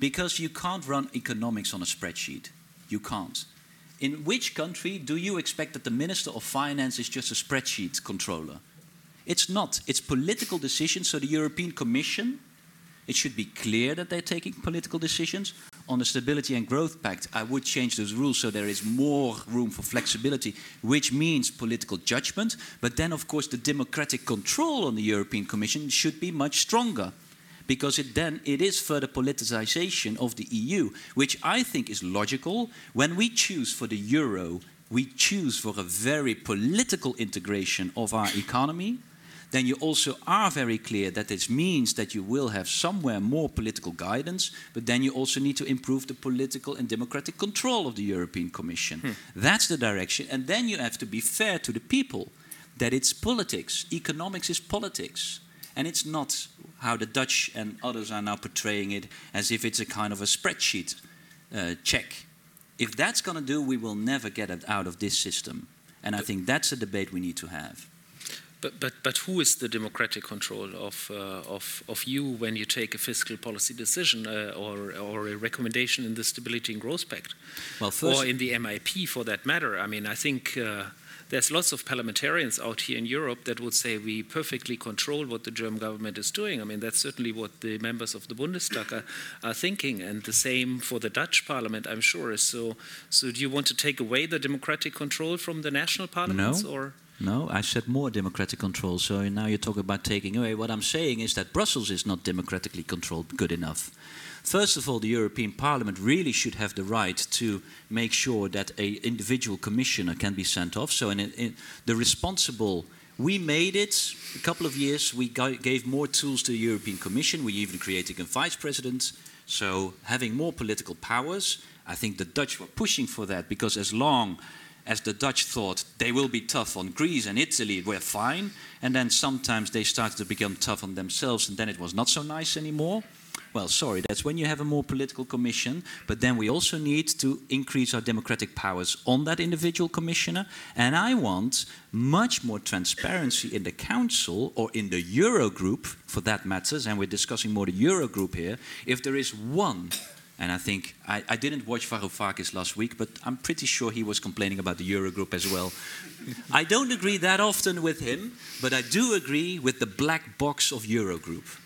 Speaker 3: because you can't run economics on a spreadsheet. You can't. In which country do you expect that the Minister of Finance is just a spreadsheet controller? It's not. It's political decisions. So the European Commission, it should be clear that they're taking political decisions. On the Stability and Growth Pact, I would change those rules so there is more room for flexibility, which means political judgment. But then, of course, the democratic control on the European Commission should be much stronger because it then it is further politicization of the EU, which I think is logical. When we choose for the euro, we choose for a very political integration of our economy. Then you also are very clear that this means that you will have somewhere more political guidance, but then you also need to improve the political and democratic control of the European Commission. Hmm. That's the direction. And then you have to be fair to the people that it's politics. Economics is politics. And it's not how the Dutch and others are now portraying it as if it's a kind of a spreadsheet uh, check. If that's going to do, we will never get it out of this system. And I think that's a debate we need to have.
Speaker 1: But, but, but who is the democratic control of, uh, of, of you when you take a fiscal policy decision uh, or, or a recommendation in the Stability and Growth Pact?
Speaker 3: Well, first,
Speaker 1: or in the MIP for that matter. I mean, I think uh, there's lots of parliamentarians out here in Europe that would say we perfectly control what the German government is doing. I mean, that's certainly what the members of the Bundestag are, are thinking, and the same for the Dutch parliament, I'm sure. So, so do you want to take away the democratic control from the national parliaments,
Speaker 3: No.
Speaker 1: or?
Speaker 3: no, I said more democratic control. So now you're talking about taking away. What I'm saying is that Brussels is not democratically controlled good enough. First of all, the European Parliament really should have the right to make sure that a individual commissioner can be sent off. So, in, in the responsible, we made it a couple of years. We ga- gave more tools to the European Commission. We even created a vice president. So, having more political powers. I think the Dutch were pushing for that because as long as the Dutch thought they will be tough on Greece and Italy, we're fine. And then sometimes they started to become tough on themselves, and then it was not so nice anymore. Well, sorry, that's when you have a more political commission. But then we also need to increase our democratic powers on that individual commissioner. And I want much more transparency in the council or in the Eurogroup, for that matters. And we're discussing more the Eurogroup here. If there is one and I think I, I didn't watch Varoufakis last week, but I'm pretty sure he was complaining about the Eurogroup as well. I don't agree that often with him, but I do agree with the black box of Eurogroup.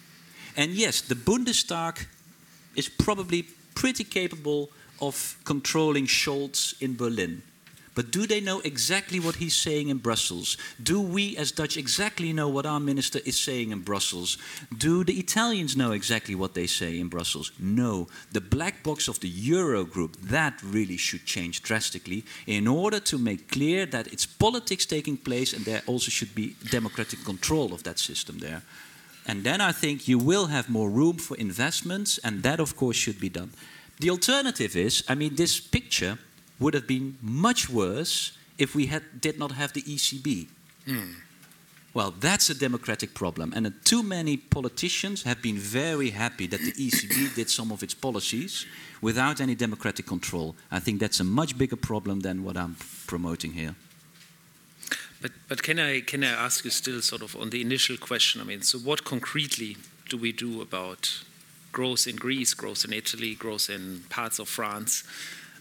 Speaker 3: And yes, the Bundestag is probably pretty capable of controlling Scholz in Berlin. But do they know exactly what he's saying in Brussels? Do we as Dutch exactly know what our minister is saying in Brussels? Do the Italians know exactly what they say in Brussels? No. The black box of the Eurogroup, that really should change drastically in order to make clear that it's politics taking place and there also should be democratic control of that system there. And then I think you will have more room for investments, and that, of course, should be done. The alternative is I mean, this picture would have been much worse if we had, did not have the ECB. Mm. Well, that's a democratic problem. And too many politicians have been very happy that the ECB did some of its policies without any democratic control. I think that's a much bigger problem than what I'm promoting here.
Speaker 1: But, but can, I, can I ask you still, sort of, on the initial question? I mean, so what concretely do we do about growth in Greece, growth in Italy, growth in parts of France?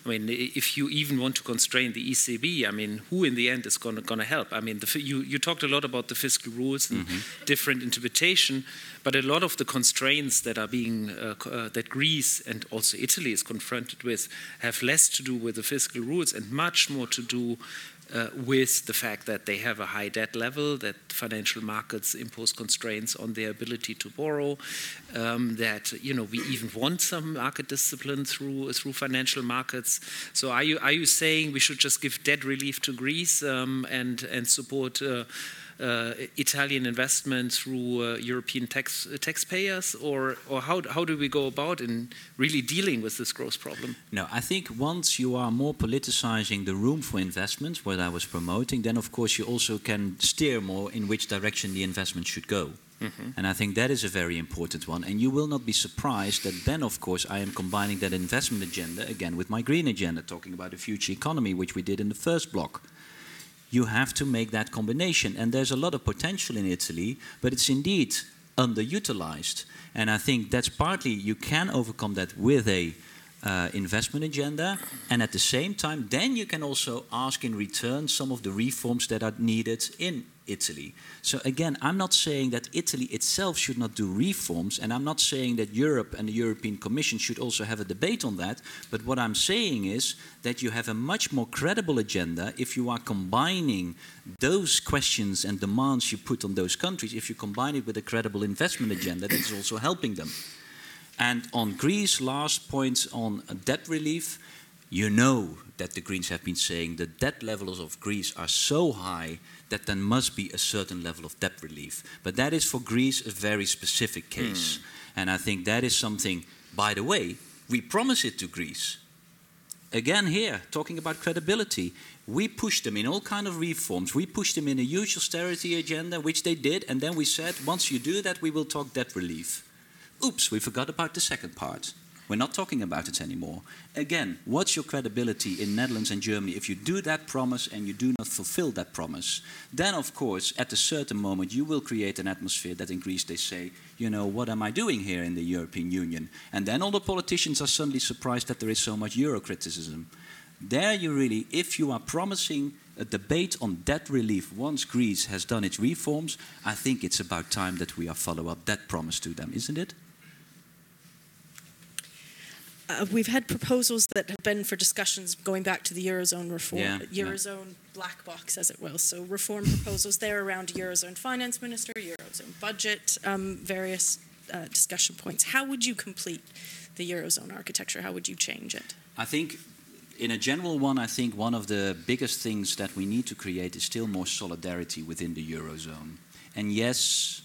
Speaker 1: I mean, if you even want to constrain the ECB, I mean, who in the end is going to help? I mean, the, you, you talked a lot about the fiscal rules and mm-hmm. different interpretation, but a lot of the constraints that are being uh, uh, that Greece and also Italy is confronted with have less to do with the fiscal rules and much more to do uh, with the fact that they have a high debt level, that financial markets impose constraints on their ability to borrow, um, that you know we even want some market discipline through through financial markets. So are you are you saying we should just give debt relief to Greece um, and and support? Uh, Italian investment through uh, European tax, uh, taxpayers, or, or how, how do we go about in really dealing with this growth problem?
Speaker 3: No, I think once you are more politicizing the room for investment, what I was promoting, then of course you also can steer more in which direction the investment should go. Mm-hmm. And I think that is a very important one. And you will not be surprised that then, of course, I am combining that investment agenda again with my green agenda, talking about the future economy, which we did in the first block you have to make that combination. And there's a lot of potential in Italy, but it's indeed underutilized. And I think that's partly you can overcome that with a uh, investment agenda, and at the same time, then you can also ask in return some of the reforms that are needed in Italy. So again, I'm not saying that Italy itself should not do reforms, and I'm not saying that Europe and the European Commission should also have a debate on that. But what I'm saying is that you have a much more credible agenda if you are combining those questions and demands you put on those countries, if you combine it with a credible investment agenda that is also helping them. And on Greece, last point on debt relief, you know that the Greens have been saying the debt levels of Greece are so high that there must be a certain level of debt relief. But that is for Greece a very specific case. Mm. And I think that is something, by the way, we promise it to Greece. Again, here, talking about credibility, we pushed them in all kind of reforms. We pushed them in a huge austerity agenda, which they did, and then we said, once you do that, we will talk debt relief. Oops, we forgot about the second part. We're not talking about it anymore. Again, what's your credibility in Netherlands and Germany if you do that promise and you do not fulfill that promise? Then, of course, at a certain moment, you will create an atmosphere that in Greece they say, you know, what am I doing here in the European Union? And then all the politicians are suddenly surprised that there is so much Euro-criticism. There, you really, if you are promising a debate on debt relief once Greece has done its reforms, I think it's about time that we follow up that promise to them, isn't it?
Speaker 2: Uh, we've had proposals that have been for discussions going back to the eurozone reform, yeah, eurozone yeah. black box, as it will. So reform proposals there around eurozone finance minister, eurozone budget, um, various uh, discussion points. How would you complete the eurozone architecture? How would you change it?
Speaker 3: I think. In a general one, I think one of the biggest things that we need to create is still more solidarity within the eurozone. And yes,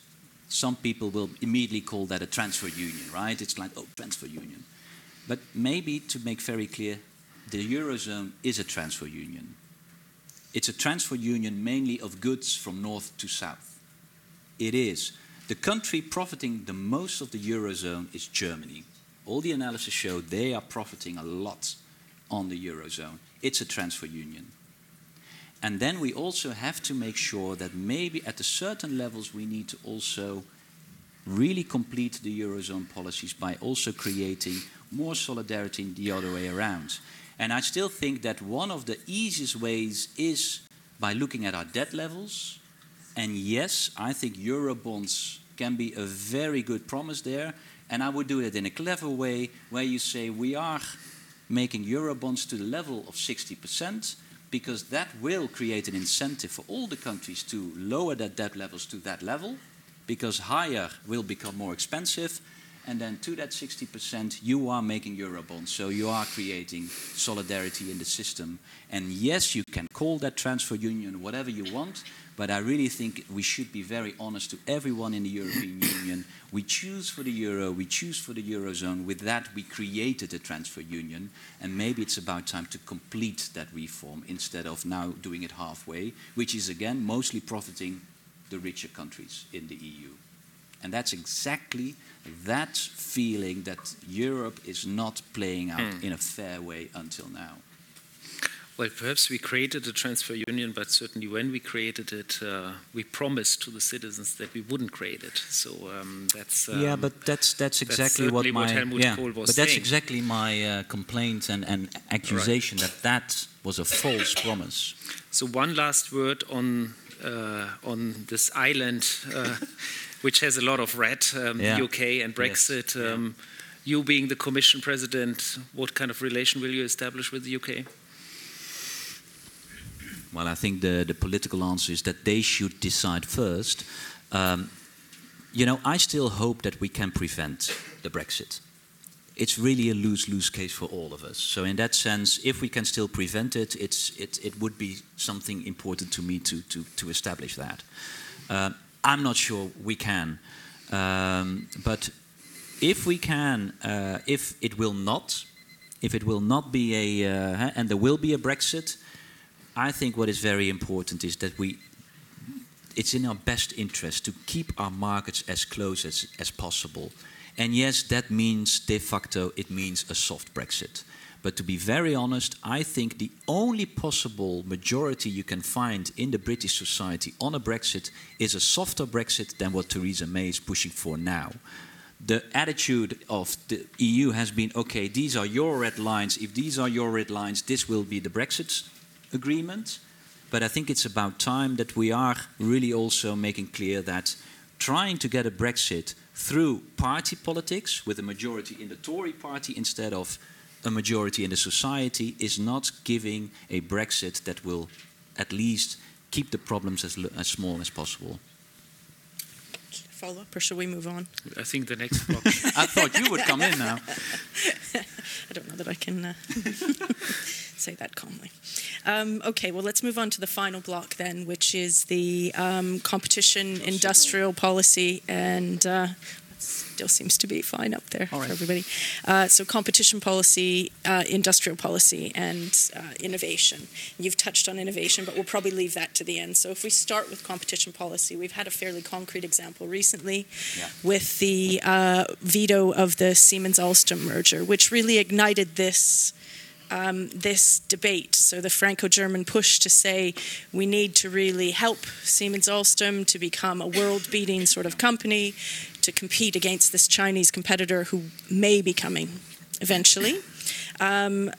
Speaker 3: some people will immediately call that a transfer union, right? It's like, oh, transfer union. But maybe to make very clear, the Eurozone is a transfer union. It's a transfer union mainly of goods from north to south. It is. The country profiting the most of the Eurozone is Germany. All the analysis show they are profiting a lot on the Eurozone. It's a transfer union. And then we also have to make sure that maybe at a certain levels we need to also really complete the Eurozone policies by also creating more solidarity the other way around. And I still think that one of the easiest ways is by looking at our debt levels. And yes, I think Eurobonds can be a very good promise there. And I would do it in a clever way where you say we are making Eurobonds to the level of 60% because that will create an incentive for all the countries to lower their debt levels to that level, because higher will become more expensive. And then to that 60%, you are making Eurobonds. So you are creating solidarity in the system. And yes, you can call that transfer union whatever you want, but I really think we should be very honest to everyone in the European Union. We choose for the euro, we choose for the eurozone. With that, we created a transfer union, and maybe it's about time to complete that reform instead of now doing it halfway, which is again mostly profiting the richer countries in the EU. And that's exactly that feeling that Europe is not playing out mm. in a fair way until now.
Speaker 1: Well, perhaps we created a transfer union, but certainly when we created it, uh, we promised to the citizens that we wouldn't create it. So um, that's
Speaker 3: um, yeah, but that's that's exactly
Speaker 1: that's
Speaker 3: what my
Speaker 1: what Helmut
Speaker 3: yeah,
Speaker 1: Kohl was
Speaker 3: but that's
Speaker 1: saying.
Speaker 3: exactly my uh, complaint and, and accusation right. that that was a false promise.
Speaker 1: So one last word on uh, on this island, uh, which has a lot of red, um, yeah. the UK and Brexit. Yes. Um, yeah. You being the Commission President, what kind of relation will you establish with the UK?
Speaker 3: Well, I think the, the political answer is that they should decide first. Um, you know, I still hope that we can prevent the Brexit. It's really a lose-lose case for all of us. So, in that sense, if we can still prevent it, it's, it, it would be something important to me to, to, to establish that. Uh, I'm not sure we can, um, but if we can, uh, if it will not, if it will not be a, uh, and there will be a Brexit, I think what is very important is that we it's in our best interest to keep our markets as close as, as possible. And yes, that means de facto it means a soft Brexit. But to be very honest, I think the only possible majority you can find in the British society on a Brexit is a softer Brexit than what Theresa May is pushing for now. The attitude of the EU has been okay, these are your red lines. If these are your red lines, this will be the Brexit agreement. But I think it's about time that we are really also making clear that trying to get a Brexit through party politics with a majority in the Tory party instead of a majority in the society is not giving a Brexit that will at least keep the problems as, as small as possible.
Speaker 2: Follow up, or shall we move on?
Speaker 1: I think the next block.
Speaker 3: I thought you would come in now.
Speaker 2: I don't know that I can. Uh say that calmly. Um, okay, well, let's move on to the final block then, which is the um, competition, industrial policy, and uh, still seems to be fine up there for everybody. Uh, so, competition policy, uh, industrial policy, and uh, innovation. You've touched on innovation, but we'll probably leave that to the end. So, if we start with competition policy, we've had a fairly concrete example recently yeah. with the uh, veto of the Siemens Alstom merger, which really ignited this um, this debate. So the Franco-German push to say we need to really help Siemens Alstom to become a world-beating sort of company to compete against this Chinese competitor who may be coming eventually. Um,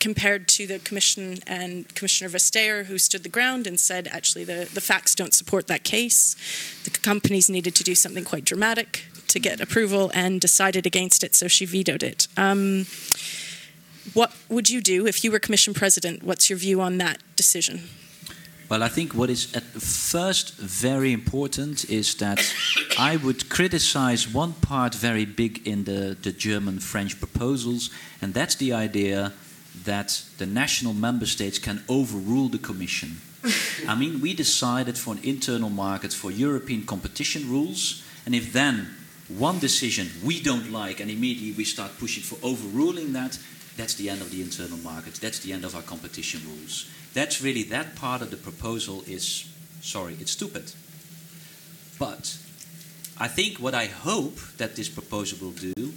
Speaker 2: compared to the commission and Commissioner Vestager, who stood the ground and said, actually, the, the facts don't support that case. The companies needed to do something quite dramatic to get approval and decided against it, so she vetoed it. Um, what would you do if you were commission president? What's your view on that decision?
Speaker 3: Well, I think what is at first very important is that I would criticize one part very big in the, the German French proposals, and that's the idea that the national member states can overrule the Commission. I mean, we decided for an internal market for European competition rules, and if then one decision we don't like and immediately we start pushing for overruling that, that's the end of the internal market. That's the end of our competition rules. That's really that part of the proposal is sorry, it's stupid. But I think what I hope that this proposal will do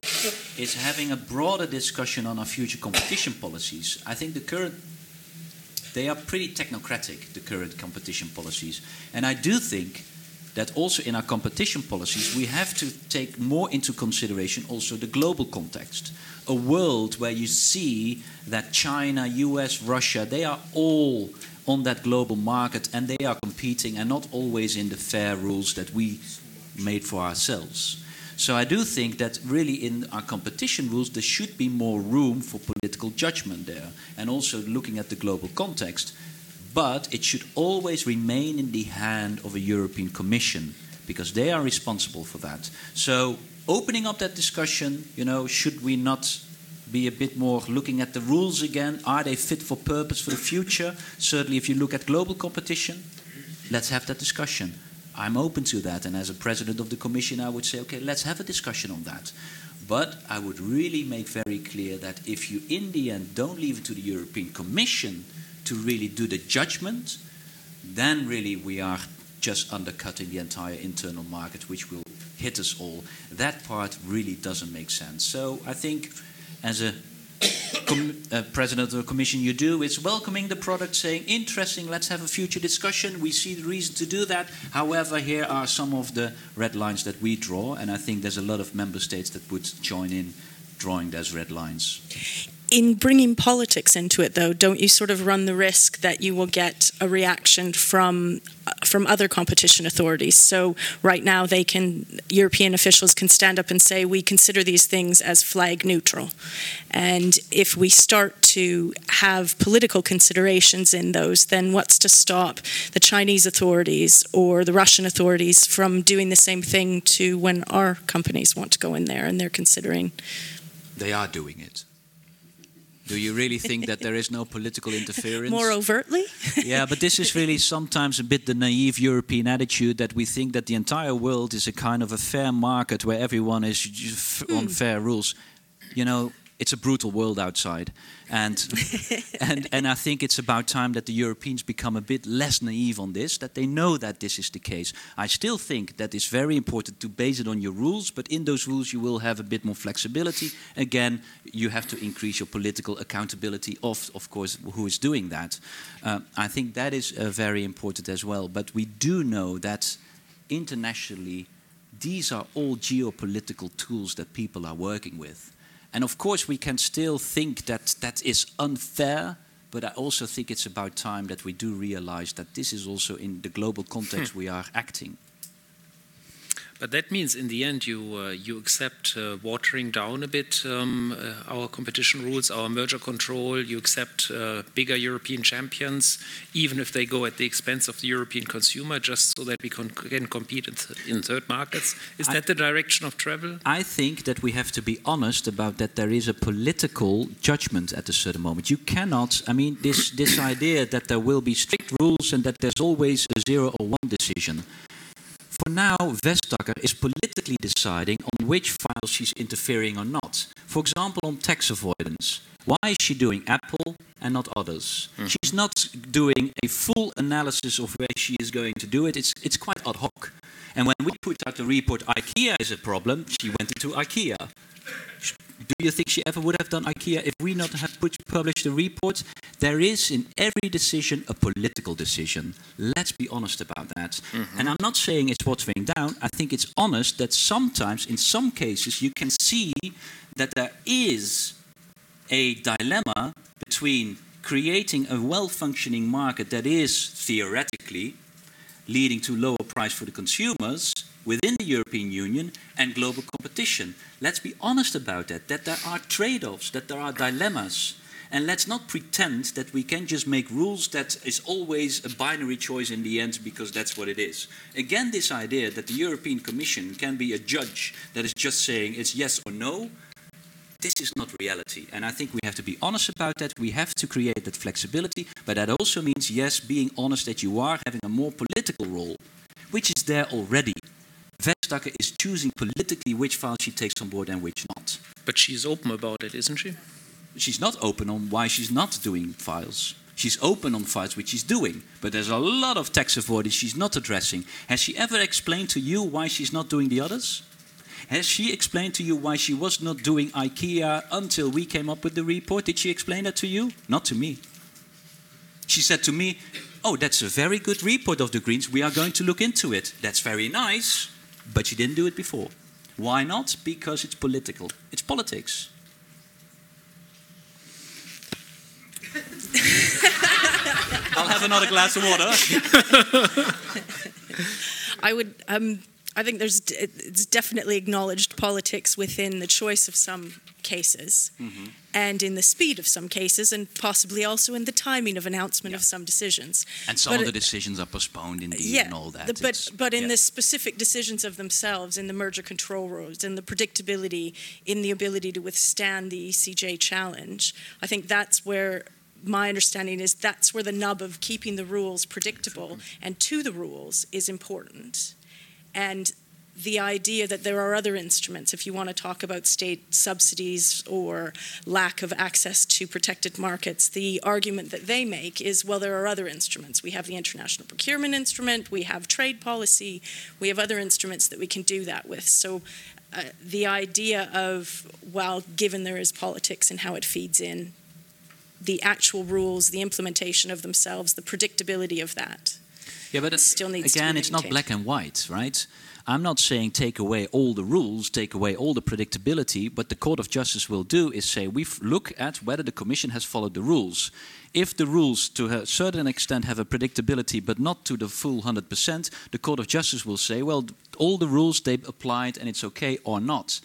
Speaker 3: is having a broader discussion on our future competition policies. I think the current they are pretty technocratic, the current competition policies. And I do think that also in our competition policies we have to take more into consideration also the global context a world where you see that China, US, Russia, they are all on that global market and they are competing and not always in the fair rules that we made for ourselves. So I do think that really in our competition rules there should be more room for political judgment there and also looking at the global context. but it should always remain in the hand of a European Commission because they are responsible for that. So, opening up that discussion, you know, should we not be a bit more looking at the rules again? Are they fit for purpose for the future? Certainly, if you look at global competition, let's have that discussion. I'm open to that, and as a president of the commission, I would say, okay, let's have a discussion on that. But I would really make very clear that if you, in the end, don't leave it to the European Commission to really do the judgment, then really we are just undercutting the entire internal market, which will hit us all. That part really doesn't make sense. So I think, as a uh, president of the commission you do is welcoming the product, saying, interesting, let's have a future discussion. We see the reason to do that. However, here are some of the red lines that we draw, and I think there's a lot of member states that would join in drawing those red lines
Speaker 2: in bringing politics into it, though, don't you sort of run the risk that you will get a reaction from from other competition authorities? So right now, they can European officials can stand up and say we consider these things as flag neutral, and if we start to have political considerations in those, then what's to stop the Chinese authorities or the Russian authorities from doing the same thing to when our companies want to go in there and they're considering?
Speaker 3: They are doing it. Do you really think that there is no political interference?
Speaker 2: More overtly?
Speaker 3: yeah, but this is really sometimes a bit the naive European attitude that we think that the entire world is a kind of a fair market where everyone is on hmm. fair rules. You know, it's a brutal world outside. And, and, and I think it's about time that the Europeans become a bit less naive on this, that they know that this is the case. I still think that it's very important to base it on your rules, but in those rules you will have a bit more flexibility. Again, you have to increase your political accountability of, of course, who is doing that. Uh, I think that is uh, very important as well. But we do know that internationally, these are all geopolitical tools that people are working with. And of course, we can still think that that is unfair, but I also think it's about time that we do realize that this is also in the global context we are acting.
Speaker 1: But that means, in the end, you uh, you accept uh, watering down a bit um, uh, our competition rules, our merger control. You accept uh, bigger European champions, even if they go at the expense of the European consumer, just so that we can, can compete in, th in, third markets. Is I, that the direction of travel?
Speaker 3: I think that we have to be honest about that. There is a political judgment at a certain moment. You cannot. I mean, this this idea that there will be strict rules and that there's always a zero or one decision. For now, Vestager is politically deciding on which files she's interfering or not. For example, on tax avoidance. Why is she doing Apple and not others? Mm. She's not doing a full analysis of where she is going to do it. It's, it's quite ad hoc. And when we put out the report, IKEA is a problem, she went into IKEA. Do you think she ever would have done IKEA if we not have put, published the report? There is in every decision a political decision. Let's be honest about that. Mm -hmm. And I'm not saying it's watering down. I think it's honest that sometimes, in some cases, you can see that there is a dilemma between creating a well-functioning market that is theoretically leading to lower price for the consumers within the European Union and global competition. Let's be honest about that, that there are trade-offs, that there are dilemmas. And let's not pretend that we can just make rules that is always a binary choice in the end because that's what it is. Again, this idea that the European Commission can be a judge that is just saying it's yes or no, this is not reality. And I think we have to be honest about that. We have to create that flexibility, but that also means, yes, being honest that you are having a more political role, which is there already. Vestager is choosing politically which files she takes on board and which not.
Speaker 1: But she's open about it, isn't she?
Speaker 3: She's not open on why she's not doing files. She's open on files which she's doing, but there's a lot of tax avoidance she's not addressing. Has she ever explained to you why she's not doing the others? Has she explained to you why she was not doing IKEA until we came up with the report? Did she explain that to you? Not to me. She said to me, Oh, that's a very good report of the Greens. We are going to look into it. That's very nice. But she didn't do it before. Why not? Because it's political. It's politics. I'll have another glass of water.
Speaker 2: I would. Um, I think there's it's definitely acknowledged politics within the choice of some cases mm-hmm. and in the speed of some cases and possibly also in the timing of announcement of some decisions.
Speaker 3: And some
Speaker 2: But
Speaker 3: of the decisions are postponed indeed
Speaker 2: yeah,
Speaker 3: and all that.
Speaker 2: the- but
Speaker 3: It's-
Speaker 2: but in
Speaker 3: yeah.
Speaker 2: the specific decisions of themselves, in the merger control rules, in the predictability, in the ability to withstand the ECJ challenge, I think that's where my understanding is that's where the nub of keeping the rules predictable and to the rules is important. And the idea that there are other instruments, if you want to talk about state subsidies or lack of access to protected markets, the argument that they make is well, there are other instruments. We have the international procurement instrument, we have trade policy, we have other instruments that we can do that with. So uh, the idea of, well, given there is politics and how it feeds in, the actual rules, the implementation of themselves, the predictability of that.
Speaker 3: Yeah, but
Speaker 2: still needs to be
Speaker 3: again, it's not black and white, right? I'm not saying take away all the rules, take away all the predictability. What the Court of Justice will do is say we look at whether the Commission has followed the rules. If the rules, to a certain extent, have a predictability, but not to the full 100%, the Court of Justice will say, well, all the rules they applied and it's okay or not.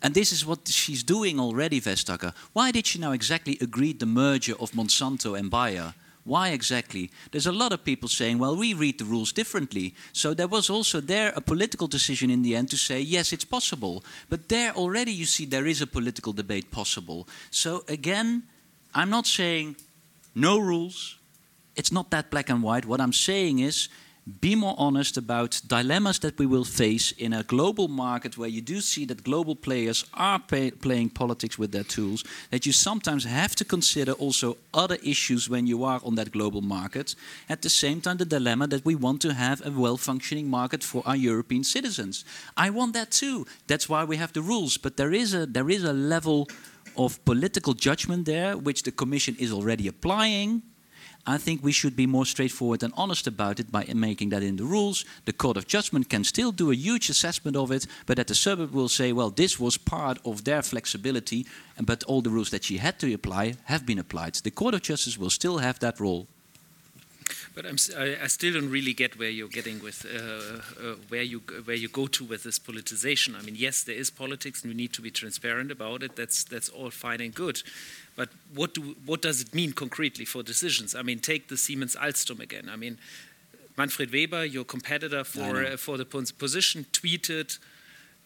Speaker 3: And this is what she's doing already, Vestager. Why did she now exactly agree the merger of Monsanto and Bayer? Why exactly? There's a lot of people saying, well, we read the rules differently. So there was also there a political decision in the end to say, yes, it's possible. But there already you see there is a political debate possible. So again, I'm not saying no rules. It's not that black and white. What I'm saying is be more honest about dilemmas that we will face in a global market where you do see that global players are pay, playing politics with their tools, that you sometimes have to consider also other issues when you are on that global market. At the same time, the dilemma that we want to have a well functioning market for our European citizens. I want that too. That's why we have the rules. But there is a, there is a level of political judgment there, which the Commission is already applying. I think we should be more straightforward and honest about it by making that in the rules. The Court of Judgment can still do a huge assessment of it, but that the suburb will say, well, this was part of their flexibility, but all the rules that she had to apply have been applied. The Court of Justice will still have that role.
Speaker 1: But I, I still don't really get where you're getting with uh, uh, where you where you go to with this politicization. I mean, yes, there is politics, and we need to be transparent about it. That's that's all fine and good. But what do what does it mean concretely for decisions? I mean, take the Siemens Alstom again. I mean, Manfred Weber, your competitor for uh, for the position, tweeted,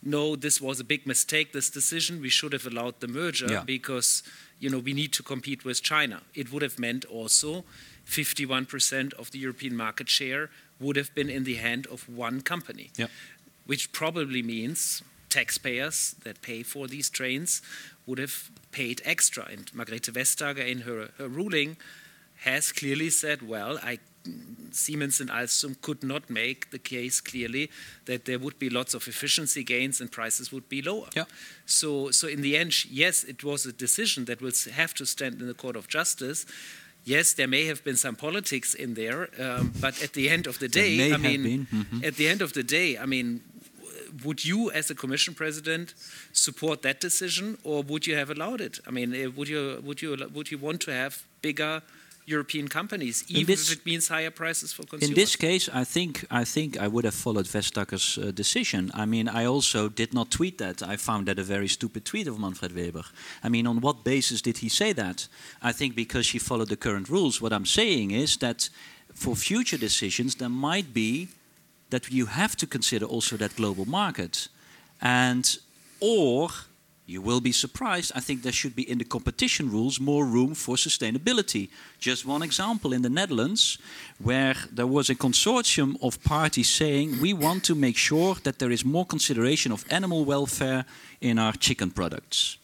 Speaker 1: "No, this was a big mistake. This decision. We should have allowed the merger
Speaker 3: Yeah.
Speaker 1: because you know we need to compete with China. It would have meant also." 51% of the European market share would have been in the hand of one company,
Speaker 3: Yep.
Speaker 1: which probably means taxpayers that pay for these trains would have paid extra. And Margrethe Vestager, in her, her ruling, has clearly said, well, I, Siemens and Alstom could not make the case clearly that there would be lots of efficiency gains and prices would be lower.
Speaker 3: Yeah.
Speaker 1: So, so in the end, yes, it was a decision that will have to stand in the Court of Justice. Yes, there may have been some politics in there, um, but at the end of the day, I mean,
Speaker 3: been, mhm.
Speaker 1: at the end of the day, I mean, would you, as a Commission President, support that decision, or would you have allowed it? I mean, eh, would you would you would you want to have bigger European companies, even
Speaker 3: this-
Speaker 1: if it means higher prices for consumers?
Speaker 3: In this case, I think I think I would have followed Vestager's uh, decision. I mean, I also did not tweet that. I found that a very stupid tweet of Manfred Weber. I mean, on what basis did he say that? I think because she followed the current rules. What I'm saying is that for future decisions, there might be that you have to consider also that global market, and or you will be surprised. I think there should be in the competition rules more room for sustainability. Just one example in the Netherlands, where there was a consortium of parties saying we want to make sure that there is more consideration of animal welfare in our chicken products.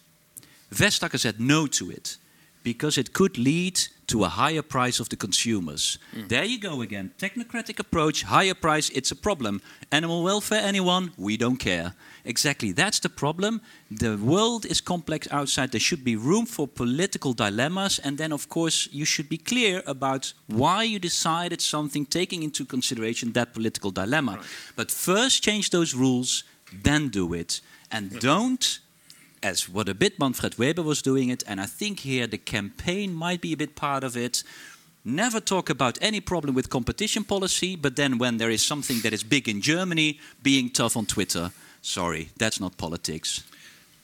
Speaker 3: Vestager said no to it because it could lead to a higher price of the consumers. Mm. There you go again. Technocratic approach, higher price, it's a problem. Animal welfare, anyone? We don't care. Exactly, that's the problem. The world is complex outside. There should be room for political dilemmas. And then, of course, you should be clear about why you decided something, taking into consideration that political dilemma. But first, change those rules, then do it. And don't as what a bit Manfred Weber was doing it, and I think here the campaign might be a bit part of it. Never talk about any problem with competition policy, but then when there is something that is big in Germany, being tough on Twitter. Sorry, that's not politics.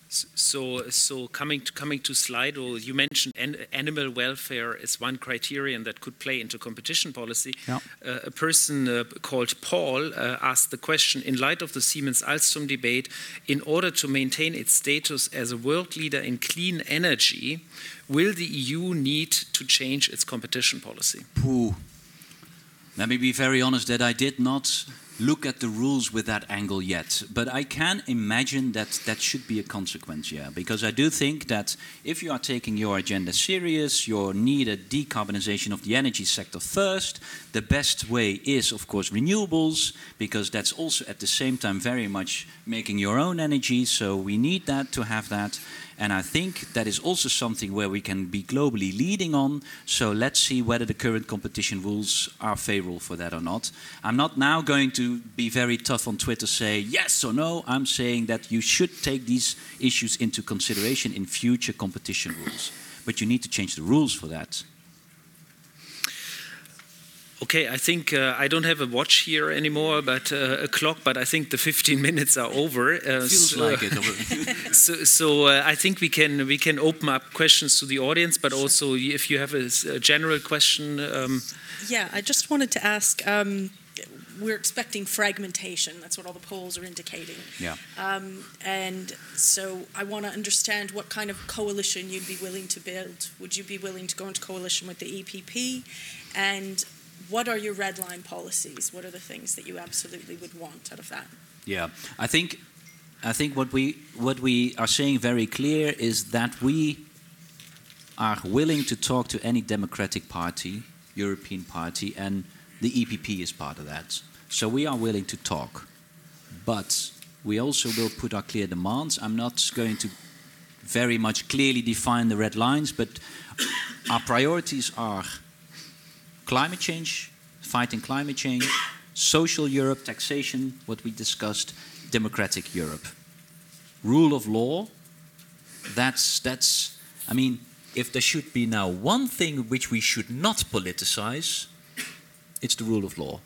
Speaker 1: So, so coming to coming to Slido, you mentioned an, animal welfare is one criterion that could play into competition policy.
Speaker 3: Yeah.
Speaker 1: Uh, a person uh, called Paul uh, asked the question: In light of the Siemens Alstom debate, in order to maintain its status as a world leader in clean energy, will the EU need to change its competition policy?
Speaker 3: Pooh. Let me be very honest that I did not look at the rules with that angle yet. But I can imagine that that should be a consequence, yeah. Because I do think that if you are taking your agenda serious, you need a decarbonization of the energy sector first. The best way is, of course, renewables, because that's also at the same time very much making your own energy. So we need that to have that. And I think that is also something where we can be globally leading on. So let's see whether the current competition rules are favorable for that or not. I'm not now going to be very tough on Twitter, say yes or no. I'm saying that you should take these issues into consideration in future competition rules. But you need to change the rules for that.
Speaker 1: Okay, I think uh, I don't have a watch here anymore, but uh, a clock. But I think the 15 minutes are over. Uh,
Speaker 3: Feels
Speaker 1: so,
Speaker 3: like it.
Speaker 1: so, so uh, I think we can we can open up questions to the audience, but also if you have a general question. Um,
Speaker 2: Yeah, I just wanted to ask. Um, we're expecting fragmentation. That's what all the polls are indicating.
Speaker 3: yeah.
Speaker 2: Um, and so I want to understand what kind of coalition you'd be willing to build. Would you be willing to go into coalition with the EPP? And what are your red line policies? What are the things that you absolutely would want out of that?
Speaker 3: Yeah, I think I think what we what we are saying very clear is that we are willing to talk to any democratic party, European party, and the EPP is part of that. So we are willing to talk, but we also will put our clear demands. I'm not going to very much clearly define the red lines, but our priorities are climate change, fighting climate change, social Europe, taxation, what we discussed, democratic Europe. Rule of law, that's, that's, I mean, if there should be now one thing which we should not politicize, it's the rule of law.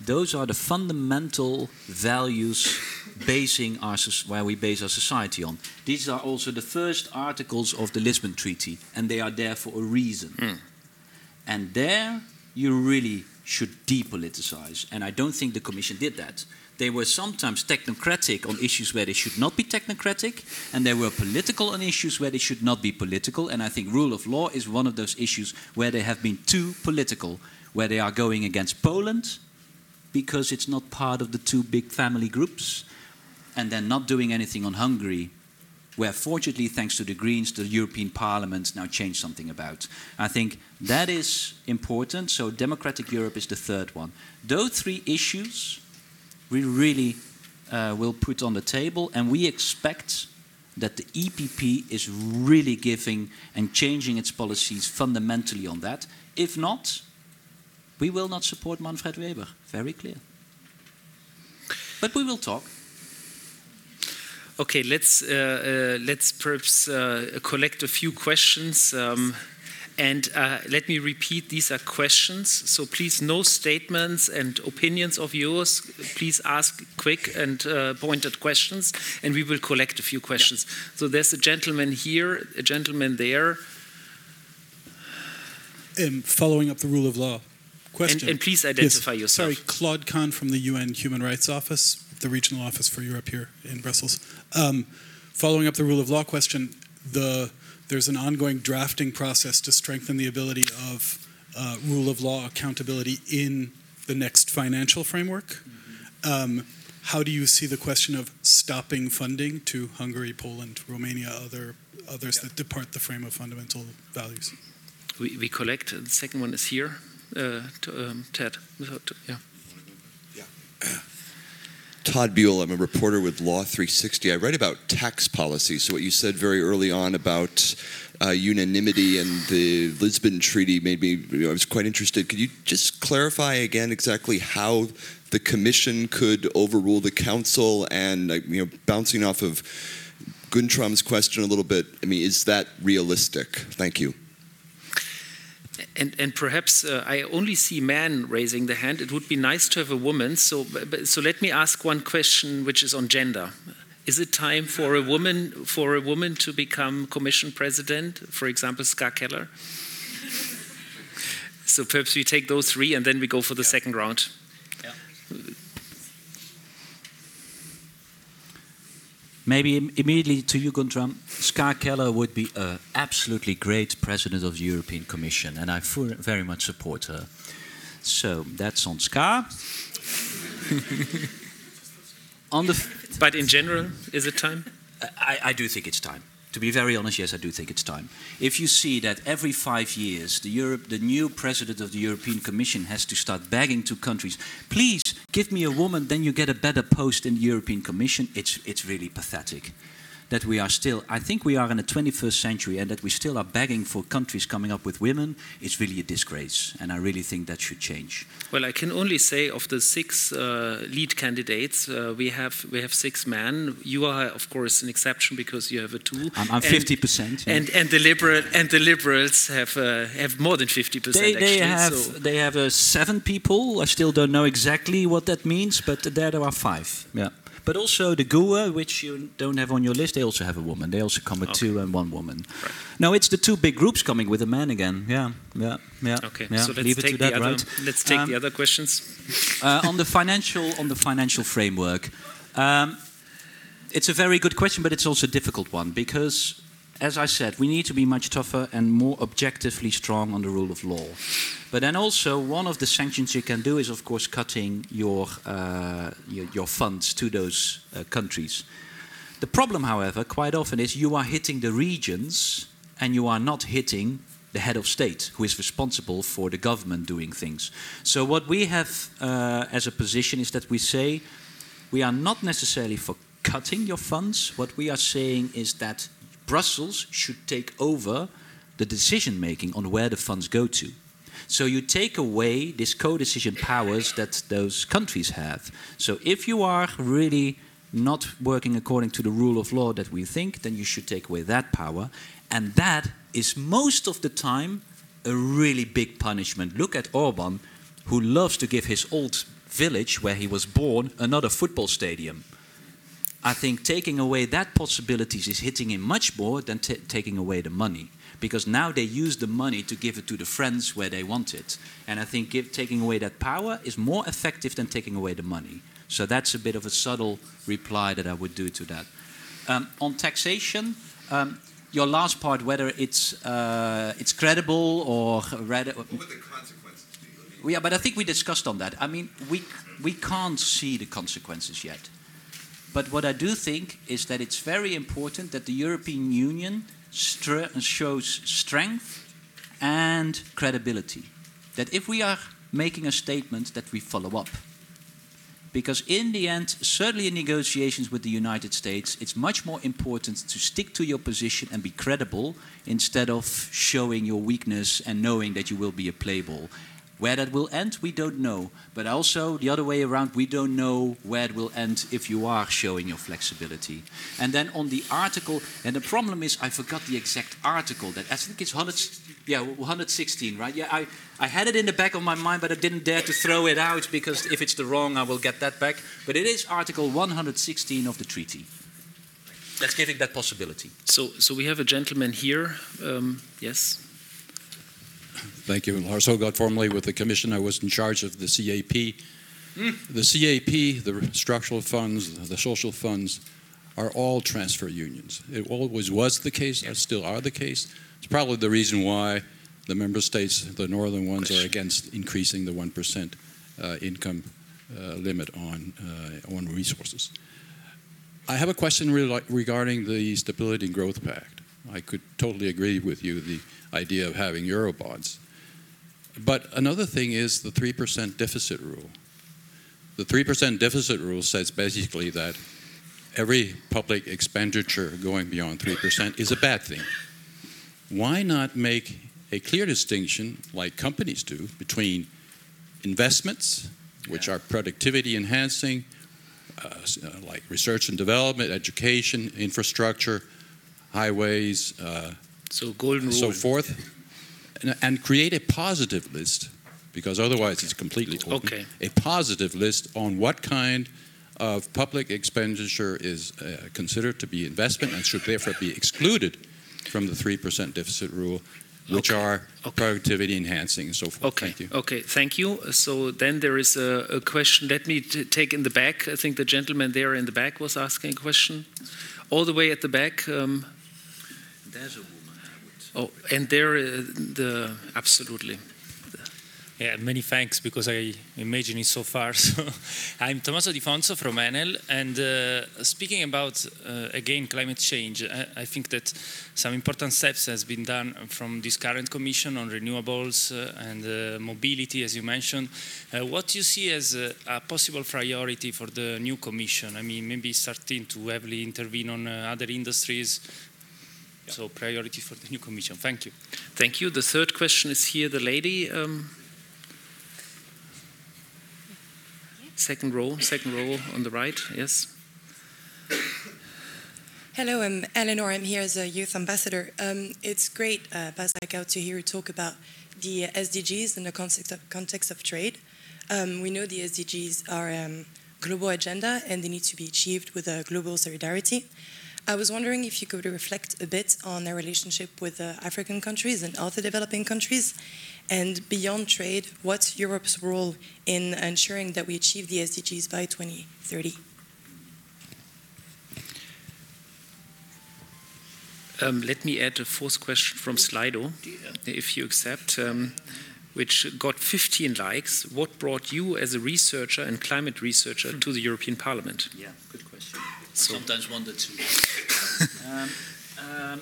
Speaker 3: Those are the fundamental values basing our, where we base our society on. These are also the first articles of the Lisbon Treaty, and they are there for a reason. Hmm. And there you really should depoliticize. And I don't think the Commission did that. They were sometimes technocratic on issues where they should not be technocratic, and they were political on issues where they should not be political. And I think rule of law is one of those issues where they have been too political, where they are going against Poland because it's not part of the two big family groups, and then not doing anything on Hungary where fortunately, thanks to the Greens, the European Parliament now changed something about. I think that is important. So, democratic Europe is the third one. Those three issues we really uh, will put on the table, and we expect that the EPP is really giving and changing its policies fundamentally on that. If not, we will not support Manfred Weber. Very clear. But we will talk.
Speaker 1: Okay, let's uh, uh, let's perhaps uh, collect a few questions. Um, and uh, let me repeat, these are questions. So please, no statements and opinions of yours. Please ask quick and uh, pointed questions, and we will collect a few questions. So there's a gentleman here, a gentleman there,
Speaker 4: Um, following up the rule of law.
Speaker 1: and,
Speaker 4: Question.
Speaker 1: and please
Speaker 4: Yes,
Speaker 1: identify yourself.
Speaker 4: Sorry, Claude Cahn from the UN Human Rights Office, the regional office for Europe here in Brussels. Um, following up the rule of law question, the there's an ongoing drafting process to strengthen the ability of uh, rule of law accountability in the next financial framework. Um, how do you see the question of stopping funding to Hungary, Poland, Romania, other others that depart the frame of fundamental values?
Speaker 1: We, we collect. The second one is here. Uh, to, um, Ted. So, to- yeah.
Speaker 5: Todd Buell, I'm a reporter with Law 360. I write about tax policy. So, what you said very early on about uh, unanimity and the Lisbon Treaty made me, I was quite interested. Could you just clarify again exactly how the Commission could overrule the Council? And, you know, bouncing off of Guntram's question a little bit, I mean, is that realistic? Thank you.
Speaker 1: And, and perhaps uh, I only see men raising the hand. It would be nice to have a woman. So, so let me ask one question, which is on gender. Is it time for a woman for a woman to become Commission President? For example, Ska Keller. so perhaps we take those three and then we go for the second round.
Speaker 3: Maybe im- immediately to you, Guntram. Ska Keller would be an absolutely great president of the European Commission, and I very much support her. So that's on Ska. on the,
Speaker 1: But in general, is it time?
Speaker 3: I, I do think it's time. To be very honest, yes, I do think it's time. If you see that every five years the, Europe, the new president of the European Commission has to start begging to countries, please give me a woman, then you get a better post in the European Commission, it's, it's really pathetic. That we are still, I think we are in the 21st century, and that we still are begging for countries coming up with women, it's really a disgrace. And I really think that should change.
Speaker 1: Well, I can only say of the six uh, lead candidates, uh, we have we have six men. You are, of course, an exception because you have a two.
Speaker 3: I'm, I'm
Speaker 1: And-
Speaker 3: 50%. yeah.
Speaker 1: And and the liberal and the liberals have uh, have more than fifty percent.
Speaker 3: They, they have
Speaker 1: so
Speaker 3: they have uh, seven people. I still don't know exactly what that means, but there there are five. Yeah. But also the GUE, which you don't have on your list, they also have a woman. They also come with
Speaker 1: Okay.
Speaker 3: two and one woman. No, it's the two big groups coming with a man again. Yeah, yeah, yeah.
Speaker 1: okay,
Speaker 3: yeah.
Speaker 1: so let's
Speaker 3: Leave it
Speaker 1: take
Speaker 3: to that,
Speaker 1: the other.
Speaker 3: right?
Speaker 1: Let's take
Speaker 3: Um,
Speaker 1: the other questions.
Speaker 3: uh, on the financial on the financial framework, um, it's a very good question, but it's also a difficult one because, as I said, we need to be much tougher and more objectively strong on the rule of law. But then also, one of the sanctions you can do is, of course, cutting your uh, your, your funds to those uh, countries. The problem, however, quite often is you are hitting the regions and you are not hitting the head of state, who is responsible for the government doing things. So, what we have uh, as a position is that we say we are not necessarily for cutting your funds. What we are saying is that Brussels should take over the decision making on where the funds go to. So you take away these co-decision powers that those countries have. So if you are really not working according to the rule of law that we think, then you should take away that power. And that is most of the time a really big punishment. Look at Orban, who loves to give his old village where he was born another football stadium. I think taking away that possibilities is hitting him much more than ta taking away the money. Because now they use the money to give it to the friends where they want it. And I think give, taking away that power is more effective than taking away the money. So that's a bit of a subtle reply that I would do to that. Um, on taxation, um, your last part, whether it's uh, it's credible or rather,
Speaker 5: What would the consequences be?
Speaker 3: Yeah, but I think we discussed on that. I mean, we we can't see the consequences yet. But what I do think is that it's very important that the European Union shows strength and credibility. That if we are making a statement, that we follow up. Because in the end, certainly in negotiations with the United States, it's much more important to stick to your position and be credible instead of showing your weakness and knowing that you will be a playball. Where that will end, we don't know. But also, the other way around, we don't know where it will end if you are showing your flexibility. And then on the article, and the problem is, I forgot the exact article. That I think it's 100, yeah, 116, right? Yeah, I, I had it in the back of my mind, but I didn't dare to throw it out because if it's the wrong, I will get that back. But it is Article 116 of the treaty. That's giving that possibility.
Speaker 1: So, so we have a gentleman here. Um, yes.
Speaker 6: Thank you. Lars Hogod, formerly with the Commission. I was in charge of the CAP. The CAP, the structural funds, the social funds, are all transfer unions. It always was the case, still are the case. It's probably the reason why the member states, the northern ones, are against increasing the 1% uh, income uh, limit on, uh, on resources. I have a question re- regarding the Stability and Growth Pact. I could totally agree with you, the idea of having Eurobonds. But another thing is the 3% deficit rule. The 3% deficit rule says basically that every public expenditure going beyond 3% is a bad thing. Why not make a clear distinction, like companies do, between investments, which are productivity enhancing, uh, uh, like research and development, education, infrastructure, highways, uh,
Speaker 1: So golden rule.
Speaker 6: so forth, and, and create a positive list, because otherwise it's completely open.
Speaker 1: Okay.
Speaker 6: A positive list on what kind of public expenditure is uh, considered to be investment and should therefore be excluded from the 3% deficit rule, which
Speaker 1: Okay.
Speaker 6: are
Speaker 1: Okay.
Speaker 6: productivity enhancing and so forth.
Speaker 1: Okay.
Speaker 6: Thank you.
Speaker 1: Okay. Thank you. So then there is a, a question. Let me t- take in the back. I think the gentleman there in the back was asking a question. All the way at the back. Um,
Speaker 3: There's a woman.
Speaker 1: Oh, and there, uh, the absolutely.
Speaker 7: Yeah, many thanks because I imagine it so far. So, I'm Tommaso Di Fonso from Enel, and uh, speaking about uh, again climate change, I, I think that some important steps has been done from this current commission on renewables uh, and uh, mobility, as you mentioned. Uh, what do you see as a, a possible priority for the new commission? I mean, maybe starting to heavily intervene on uh, other industries. So, priority for the new commission. Thank you.
Speaker 1: Thank you. The third question is here. The lady. Um, second row. Second row on the right. Yes.
Speaker 8: Hello, I'm Eleanor. I'm here as a youth ambassador. Um, it's great, uh, Bas to hear you talk about the SDGs in the context of, context of trade. Um, we know the SDGs are um, global agenda and they need to be achieved with a global solidarity. I was wondering if you could reflect a bit on their relationship with uh, African countries and other developing countries, and beyond trade, what's Europe's role in ensuring that we achieve the SDGs by 2030?
Speaker 1: Um, let me add a fourth question from Slido, if you accept, um, which got 15 likes. What brought you as a researcher and climate researcher to the European Parliament?
Speaker 3: Yeah, good question.
Speaker 1: So-
Speaker 3: Sometimes wonder too. um, um,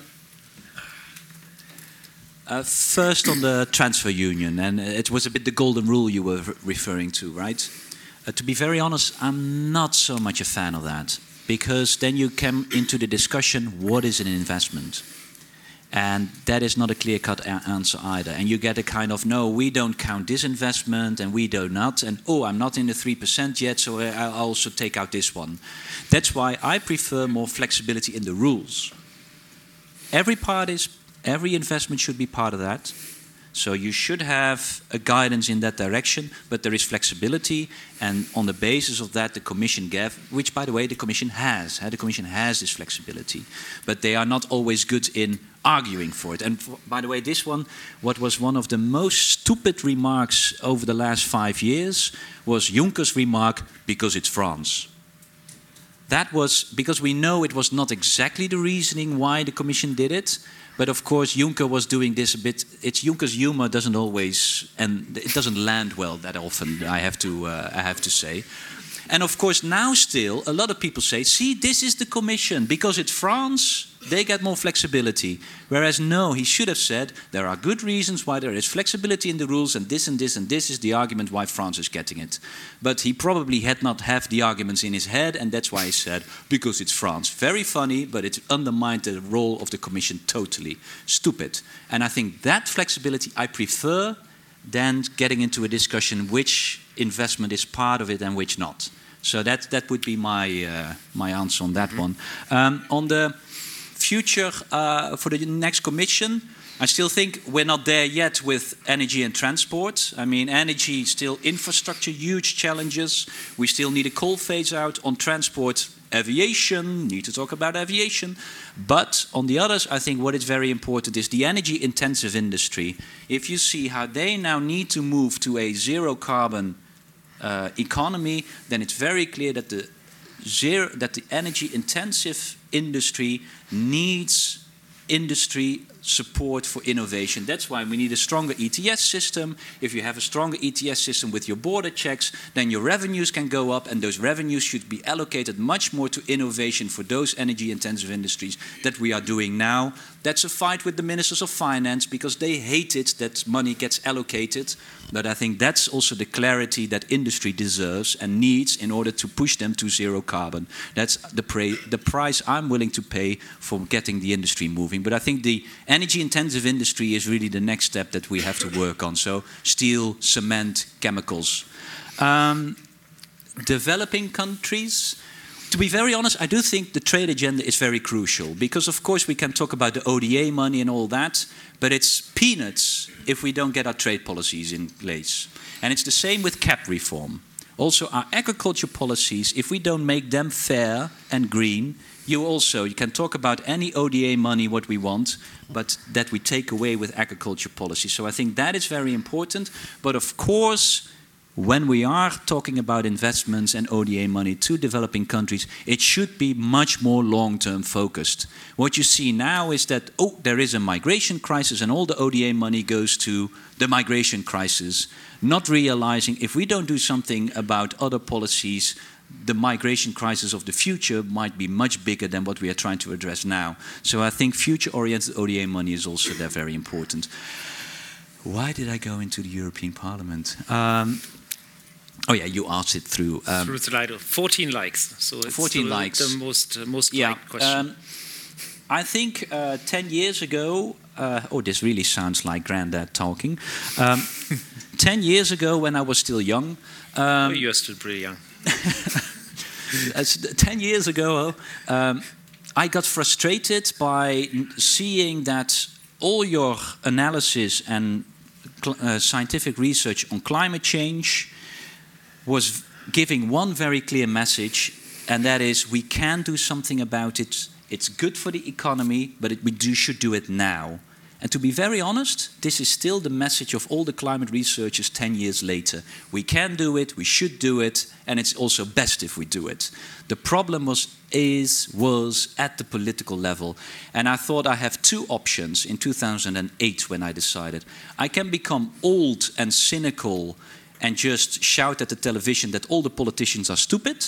Speaker 3: uh, first on the transfer union, and it was a bit the golden rule you were referring to, right? Uh, to be very honest, I'm not so much a fan of that because then you come into the discussion what is an investment? And that is not a clear cut answer either. And you get a kind of no, we don't count this investment and we do not. And oh, I'm not in the 3% yet, so I'll also take out this one. That's why I prefer more flexibility in the rules. Every part is, every investment should be part of that. So you should have a guidance in that direction, but there is flexibility, and on the basis of that, the Commission gave, which by the way the Commission has. The Commission has this flexibility, but they are not always good in arguing for it. And for, by the way, this one, what was one of the most stupid remarks over the last five years, was Juncker's remark because it's France. That was because we know it was not exactly the reasoning why the Commission did it, but of course Juncker was doing this a bit. It's Juncker's humor doesn't always and it doesn't land well that often. I have to uh, I have to say. And of course, now still, a lot of people say, see, this is the Commission. Because it's France, they get more flexibility. Whereas, no, he should have said, there are good reasons why there is flexibility in the rules, and this and this and this is the argument why France is getting it. But he probably had not have the arguments in his head, and that's why he said, because it's France. Very funny, but it undermined the role of the Commission totally. Stupid. And I think that flexibility I prefer than getting into a discussion which investment is part of it and which not. So that that would be my uh, my answer on that one. Um, on the future uh, for the next commission, I still think we're not there yet with energy and transport. I mean, energy still infrastructure, huge challenges. We still need a coal phase out on transport. Aviation, need to talk about aviation. But on the others, I think what is very important is the energy intensive industry. If you see how they now need to move to a zero carbon uh, economy, then it's very clear that the zero, that the energy intensive industry needs industry support for innovation. That's why we need a stronger ETS system. If you have a stronger ETS system with your border checks, then your revenues can go up, and those revenues should be allocated much more to innovation for those energy intensive industries that we are doing now. That's a fight with the ministers of finance because they hate it that money gets allocated. But I think that's also the clarity that industry deserves and needs in order to push them to zero carbon. That's the, the price I'm willing to pay for getting the industry moving. But I think the energy intensive industry is really the next step that we have to work on. So, steel, cement, chemicals. Um, developing countries. To be very honest, I do think the trade agenda is very crucial because, of course, we can talk about the ODA money and all that, but it's peanuts if we don't get our trade policies in place. And it's the same with CAP reform. Also, our agriculture policies, if we don't make them fair and green, you also you can talk about any ODA money what we want, but that we take away with agriculture policy. So I think that is very important. But of course, when we are talking about investments and ODA money to developing countries, it should be much more long term focused. What you see now is that, oh, there is a migration crisis and all the ODA money goes to the migration crisis, not realizing if we don't do something about other policies, the migration crisis of the future might be much bigger than what we are trying to address now. So I think future oriented ODA money is also there very important. Why did I go into the European Parliament? Um, Oh yeah, you asked it through
Speaker 1: um, through Slido. 14 likes. So it's
Speaker 3: 14 likes.
Speaker 1: The most uh, most yeah, question. Um,
Speaker 3: I think uh, 10 years ago. Uh, oh, this really sounds like granddad talking. Um, 10 years ago, when I was still young.
Speaker 1: Um, oh, you're still pretty young.
Speaker 3: 10 years ago, um, I got frustrated by seeing that all your analysis and uh, scientific research on climate change was giving one very clear message, and that is we can do something about it. It's good for the economy, but it, we do, should do it now. And to be very honest, this is still the message of all the climate researchers 10 years later. We can do it, we should do it, and it's also best if we do it. The problem was is was at the political level. And I thought I have two options in 2008 when I decided. I can become old and cynical and just shout at the television that all the politicians are stupid.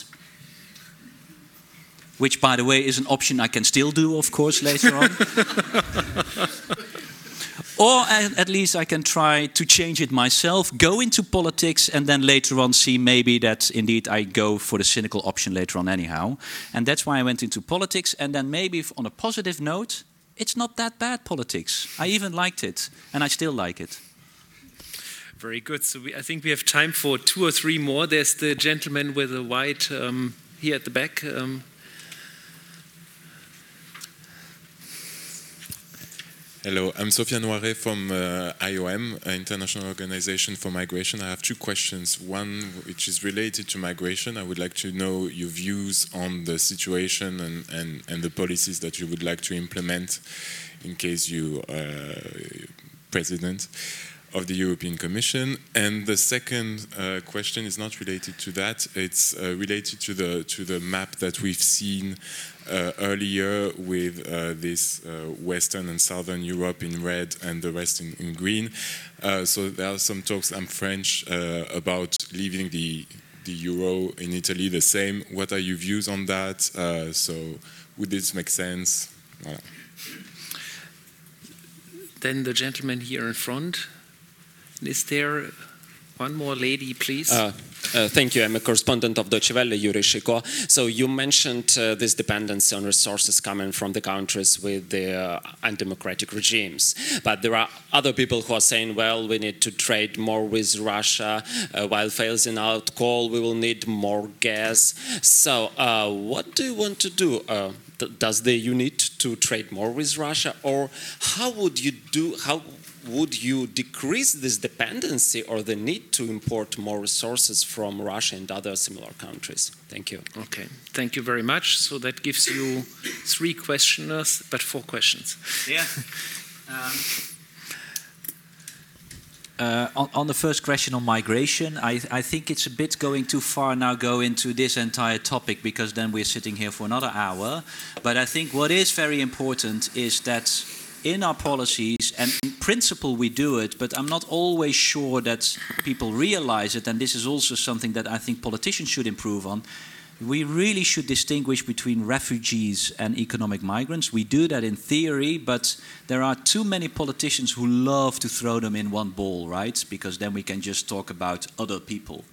Speaker 3: Which, by the way, is an option I can still do, of course, later on. or at least I can try to change it myself, go into politics, and then later on see maybe that indeed I go for the cynical option later on, anyhow. And that's why I went into politics. And then maybe on a positive note, it's not that bad politics. I even liked it, and I still like it.
Speaker 1: Very good. So we, I think we have time for two or three more. There's the gentleman with the white um, here at the back. Um.
Speaker 9: Hello, I'm Sofiane Noire from uh, IOM, International Organization for Migration. I have two questions. One, which is related to migration. I would like to know your views on the situation and, and, and the policies that you would like to implement in case you uh, president of the European Commission. And the second uh, question is not related to that. It's uh, related to the to the map that we've seen uh, earlier with uh, this uh, Western and Southern Europe in red and the rest in, in green. Uh, so there are some talks. I'm French about leaving the the euro in Italy the same. What are your views on that? so would this make sense? Voilà.
Speaker 1: Then the gentleman here in front. Is there one more lady, please? Uh,
Speaker 10: uh, thank you. I'm a correspondent of Deutsche Welle, Yuri Shiko. So you mentioned uh, this dependency on resources coming from the countries with the uh, undemocratic regimes. But there are other people who are saying, well, we need to trade more with Russia. Uh, while phasing out coal, we will need more gas. So uh, what do you want to do? Uh, does the EU need to trade more with Russia? Or how would you do, how would you decrease this dependency or the need to import more resources from Russia and other similar countries? Thank you.
Speaker 1: Okay, thank you very much. So that gives you three questioners, but four questions.
Speaker 3: Yeah. Um, uh, on, on, the first question on migration, I, I, think it's a bit going too far now go into this entire topic because then we're sitting here for another hour. But I think what is very important is that in our policies, and in principle we do it, but I'm not always sure that people realize it, and this is also something that I think politicians should improve on. We really should distinguish between refugees and economic migrants. We do that in theory, but there are too many politicians who love to throw them in one ball, right? Because then we can just talk about other people.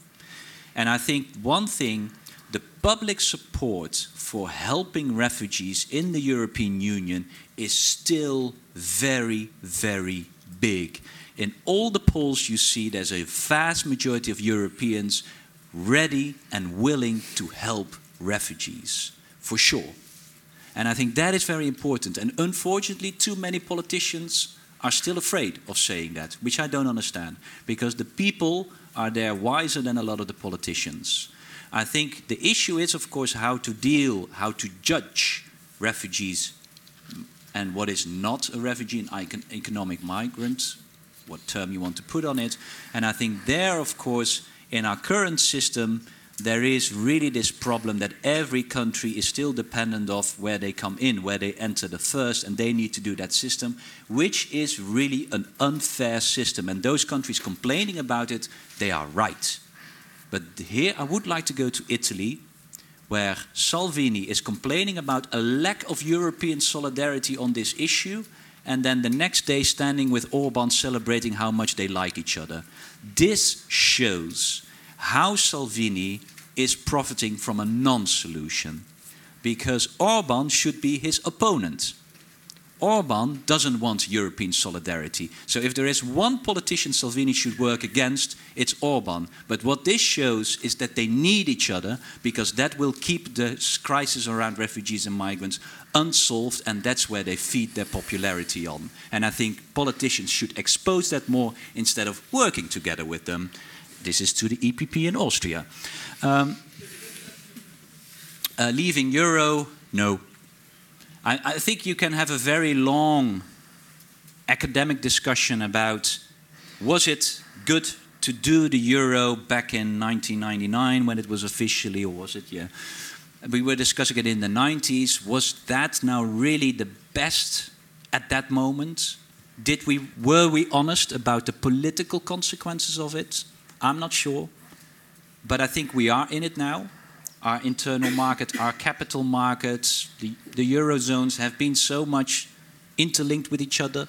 Speaker 3: And I think one thing the public support for helping refugees in the European Union is still very, very big. In all the polls you see, there's a vast majority of Europeans ready and willing to help refugees, for sure. And I think that is very important. And unfortunately, too many politicians are still afraid of saying that, which I don't understand. Because the people are there wiser than a lot of the politicians. I think the issue is, of course, how to deal, how to judge refugees and what is not a refugee and economic migrant, what term you want to put on it. And I think there, of course, in our current system, there is really this problem that every country is still dependent of where they come in, where they enter the first, and they need to do that system, which is really an unfair system. And those countries complaining about it, they are right. But here I would like to go to Italy, where Salvini is complaining about a lack of European solidarity on this issue, and then the next day standing with Orban celebrating how much they like each other. This shows how Salvini is profiting from a non solution, because Orban should be his opponent. Orban doesn't want European solidarity. So if there is one politician Salvini should work against, it's Orban. But what this shows is that they need each other because that will keep the crisis around refugees and migrants unsolved, and that's where they feed their popularity on. And I think politicians should expose that more instead of working together with them. This is to the EPP in Austria. Um, uh, leaving euro, no. I, I think you can have a very long academic discussion about was it good to do the euro back in 1999 when it was officially, or was it, yeah? We were discussing it in the 90s. Was that now really the best at that moment? Did we, were we honest about the political consequences of it? I'm not sure. But I think we are in it now our internal market, our capital markets, the, the eurozones have been so much interlinked with each other.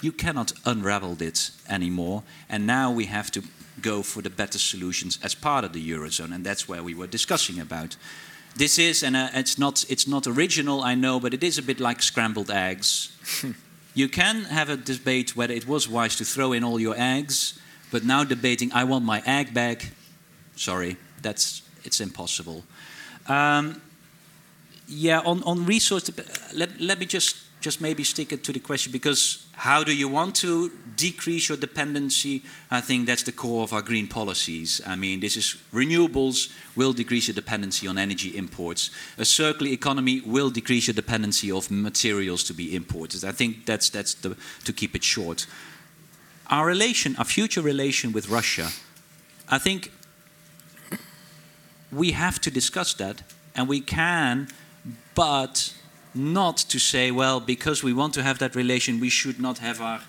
Speaker 3: You cannot unravel it anymore. And now we have to go for the better solutions as part of the eurozone, and that's where we were discussing about. This is, and uh, it's not, it's not original, I know, but it is a bit like scrambled eggs. you can have a debate whether it was wise to throw in all your eggs, but now debating, I want my egg back. Sorry, that's it's impossible. Um, yeah, on, on resource, let, let me just, just maybe stick it to the question because how do you want to decrease your dependency? I think that's the core of our green policies. I mean, this is renewables will decrease your dependency on energy imports. A circular economy will decrease your dependency of materials to be imported. I think that's, that's the, to keep it short. Our relation, our future relation with Russia, I think we have to discuss that, and we can, but not to say, well, because we want to have that relation, we should not have our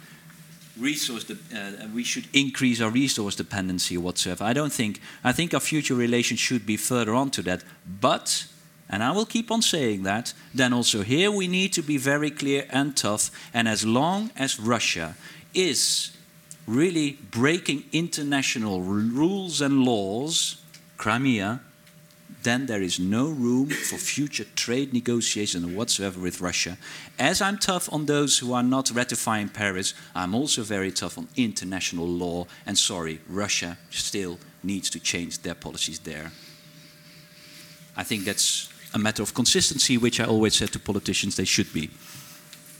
Speaker 3: resource, uh, we should increase our resource dependency whatsoever. I don't think. I think our future relations should be further on to that. But, and I will keep on saying that, then also here we need to be very clear and tough. And as long as Russia is really breaking international rules and laws, Crimea, then there is no room for future trade negotiations whatsoever with Russia. As I'm tough on those who are not ratifying Paris, I'm also very tough on international law. And sorry, Russia still needs to change their policies there. I think that's a matter of consistency, which I always said to politicians they should be.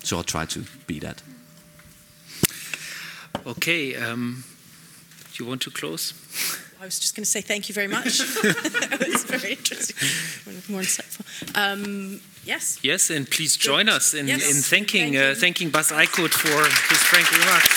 Speaker 3: So I'll try to be that.
Speaker 1: Okay, um, do you want to close?
Speaker 2: I was just going to say thank you very much. that was very interesting, more insightful. Um, yes.
Speaker 1: Yes, and please join us in, yes. in thanking Thank uh, thanking Bas Eickhout for his frank remarks.